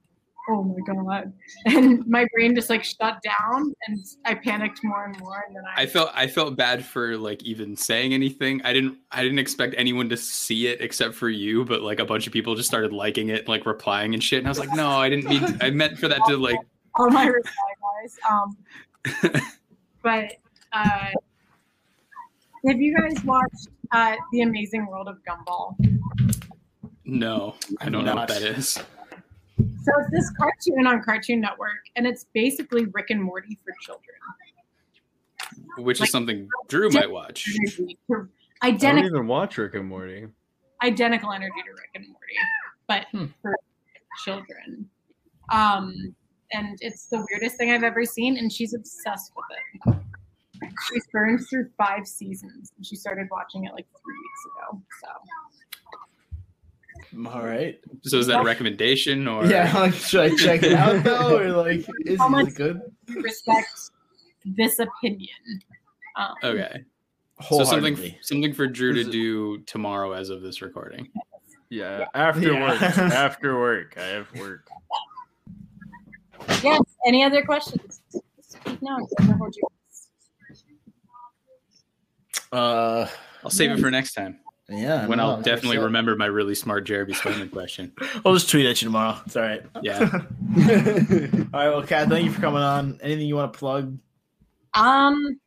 "Oh my god!" And my brain just like shut down, and I panicked more and more, and then I, I felt I felt bad for like even saying anything. I didn't I didn't expect anyone to see it except for you, but like a bunch of people just started liking it, like replying and shit. And I was like, no, I didn't mean. I meant for that to [LAUGHS] like. all my reply guys. Um, [LAUGHS] but uh, have you guys watched uh, The Amazing World of Gumball? No, I don't know what that is. So it's this cartoon on Cartoon Network, and it's basically Rick and Morty for children. Which Like- is something Drew might watch. Energy to- I don't Identical, even watch Rick and Morty. identical energy to Rick and Morty, but Hmm. for children. Um, and it's the weirdest thing I've ever seen, and she's obsessed with it. She's burned through five seasons, and she started watching it like three weeks ago. So All right. So is that a recommendation or? Yeah. [LAUGHS] Like, should I check it out though, or like, [LAUGHS] is, How is it good? respect this opinion. Um, Okay. So something something for Drew to do tomorrow as of this recording. Yeah, after Yeah. work. [LAUGHS] after work. I have work. Yes. Any other questions? Speak now. Hold you. Uh, I'll save it for next time yeah. when no, I'll definitely so- remember my really smart Jeremy Swayman question. [LAUGHS] I'll just tweet at you tomorrow. It's all right. Yeah. [LAUGHS] all right. Well, Kat, thank you for coming on. Anything you want to plug? Um,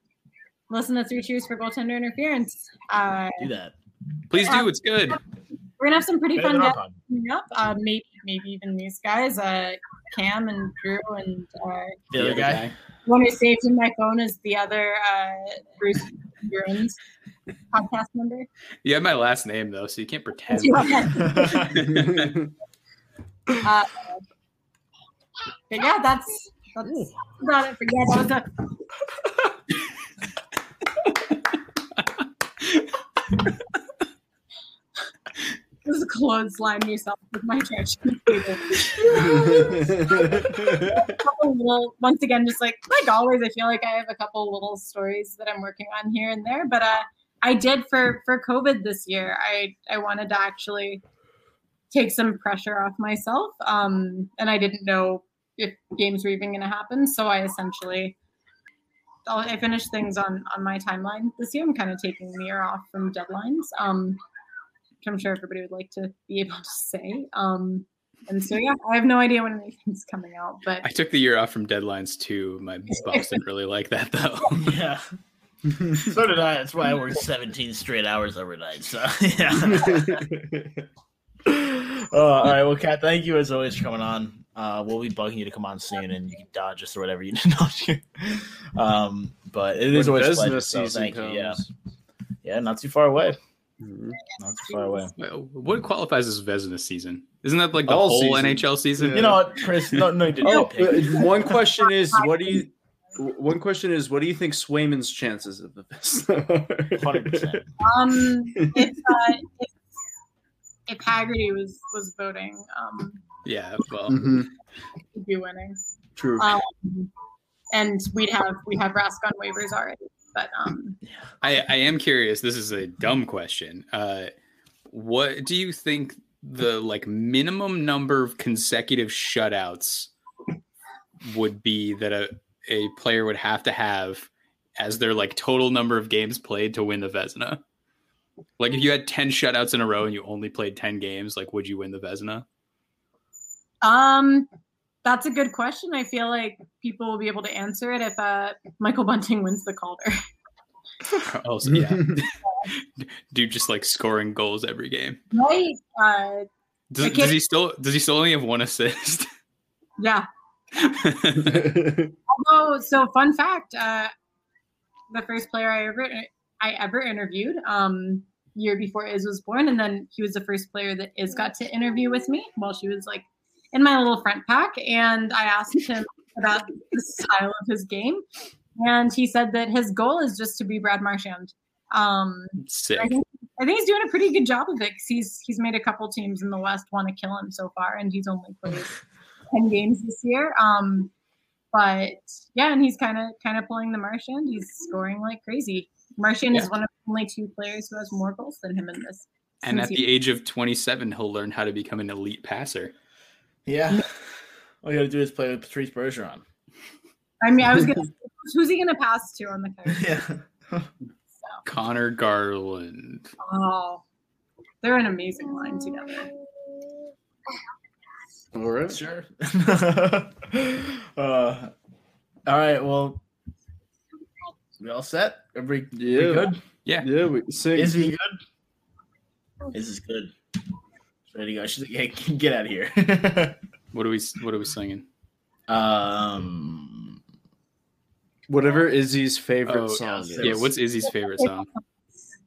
listen to Three Cheers for Goaltender Interference. Uh, Do that. Please do. It's good. we're gonna have some pretty Better fun than guests coming up. Uh, maybe maybe even these guys, uh, Cam and Drew, and uh, The other guy. one who saved in my phone is the other uh, Bruce Bruins podcast member. You have my last name though, so you can't pretend. [LAUGHS] [LAUGHS] Uh, but yeah, that's that's about it for yeah. That was a This is clothesline yourself with my trash. couple little, [LAUGHS] once again, just like like always, I feel like I have a couple little stories that I'm working on here and there. But uh, I did for for COVID this year. I I wanted to actually take some pressure off myself, um, and I didn't know if games were even going to happen. So I essentially. I finished things on on my timeline this year. I'm kind of taking the year off from deadlines, um, which I'm sure everybody would like to be able to say. Um, and so yeah, I have no idea when anything's coming out, but I took the year off from deadlines too. My boss didn't really like that though. [LAUGHS] yeah. [LAUGHS] so did I. That's why I worked 17 straight hours overnight. So [LAUGHS] yeah. [LAUGHS] uh, all right. Well, Kat, thank you as always for coming on. Uh, we'll be bugging you to come on soon, and you can dodge us or whatever you need know. um, but it is When always a business pleasure. So season thank you. Yeah, yeah, not too far away. Mhm. Not too far away. What qualifies as Vezina season? Isn't that like the All whole season. NHL season? You know what, Chris? No, no, you didn't. Oh, pick. one question is what do you one question is what do you think Swayman's chances of the best? 100%. Um, [LAUGHS] if, uh, if if Haggerty was was voting, um, Yeah. Well, Mhm. he'd be winning. True. Um, and we'd have we have Rask on waivers already, but um, I, I am curious. This is a dumb question. Uh, what do you think the like minimum number of consecutive shutouts would be that a, a player would have to have as their like total number of games played to win the Vezina? Like if you had 10 shutouts in a row and you only played 10 games, like would you win the Vezina? Um, that's a good question. I feel like people will be able to answer it if uh, Michael Bunting wins the Calder. [LAUGHS] Oh, so yeah. [LAUGHS] [LAUGHS] Dude just like scoring goals every game. Right? Uh, Does, does he still does he still only have one assist? yeah. Although, so fun fact, uh, the first player I ever I ever interviewed, um, year before Iz was born, and then he was the first player that Iz got to interview with me while she was like in my little front pack, and I asked him [LAUGHS] about the style of his game, and he said that his goal is just to be Brad Marchand. Um, Sick. I think, I think he's doing a pretty good job of it because he's he's made a couple teams in the West want to kill him so far, and he's only played [SIGHS] ten games this year. Um, but yeah, and he's kind of kind of pulling the Marchand. He's scoring like crazy. Marchand is one of only two players who has more goals than him in this. And at he- the age of 27, he'll learn how to become an elite passer. Yeah. All you gotta do is play with Patrice Bergeron. I mean, I was gonna. [LAUGHS] who's he gonna pass to on the card? Yeah. Conor Garland. Oh, they're an amazing line together. All right. Sure. [LAUGHS] uh, all right. Well, we all set? Everybody we Yeah. good? Yeah. Yeah, we sing. Is he good? This is good. Ready to go. She's like, hey, [LAUGHS] get out of here. [LAUGHS] What are we what are we singing? um, Whatever Izzy's favorite Oh, song is. Yeah, what's Izzy's favorite song?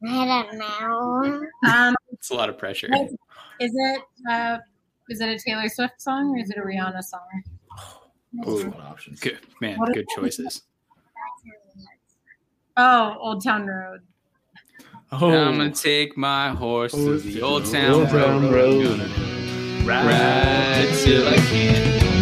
I don't know. Um, It's a lot of pressure. is it uh, is it a Taylor Swift song or is it a Rihanna song? those are options. Good man, What is- good choices. Oh, Old Town Road. Oh, I'm gonna take my horse to the old town Old road. Town Road. Gonna ride till I can't.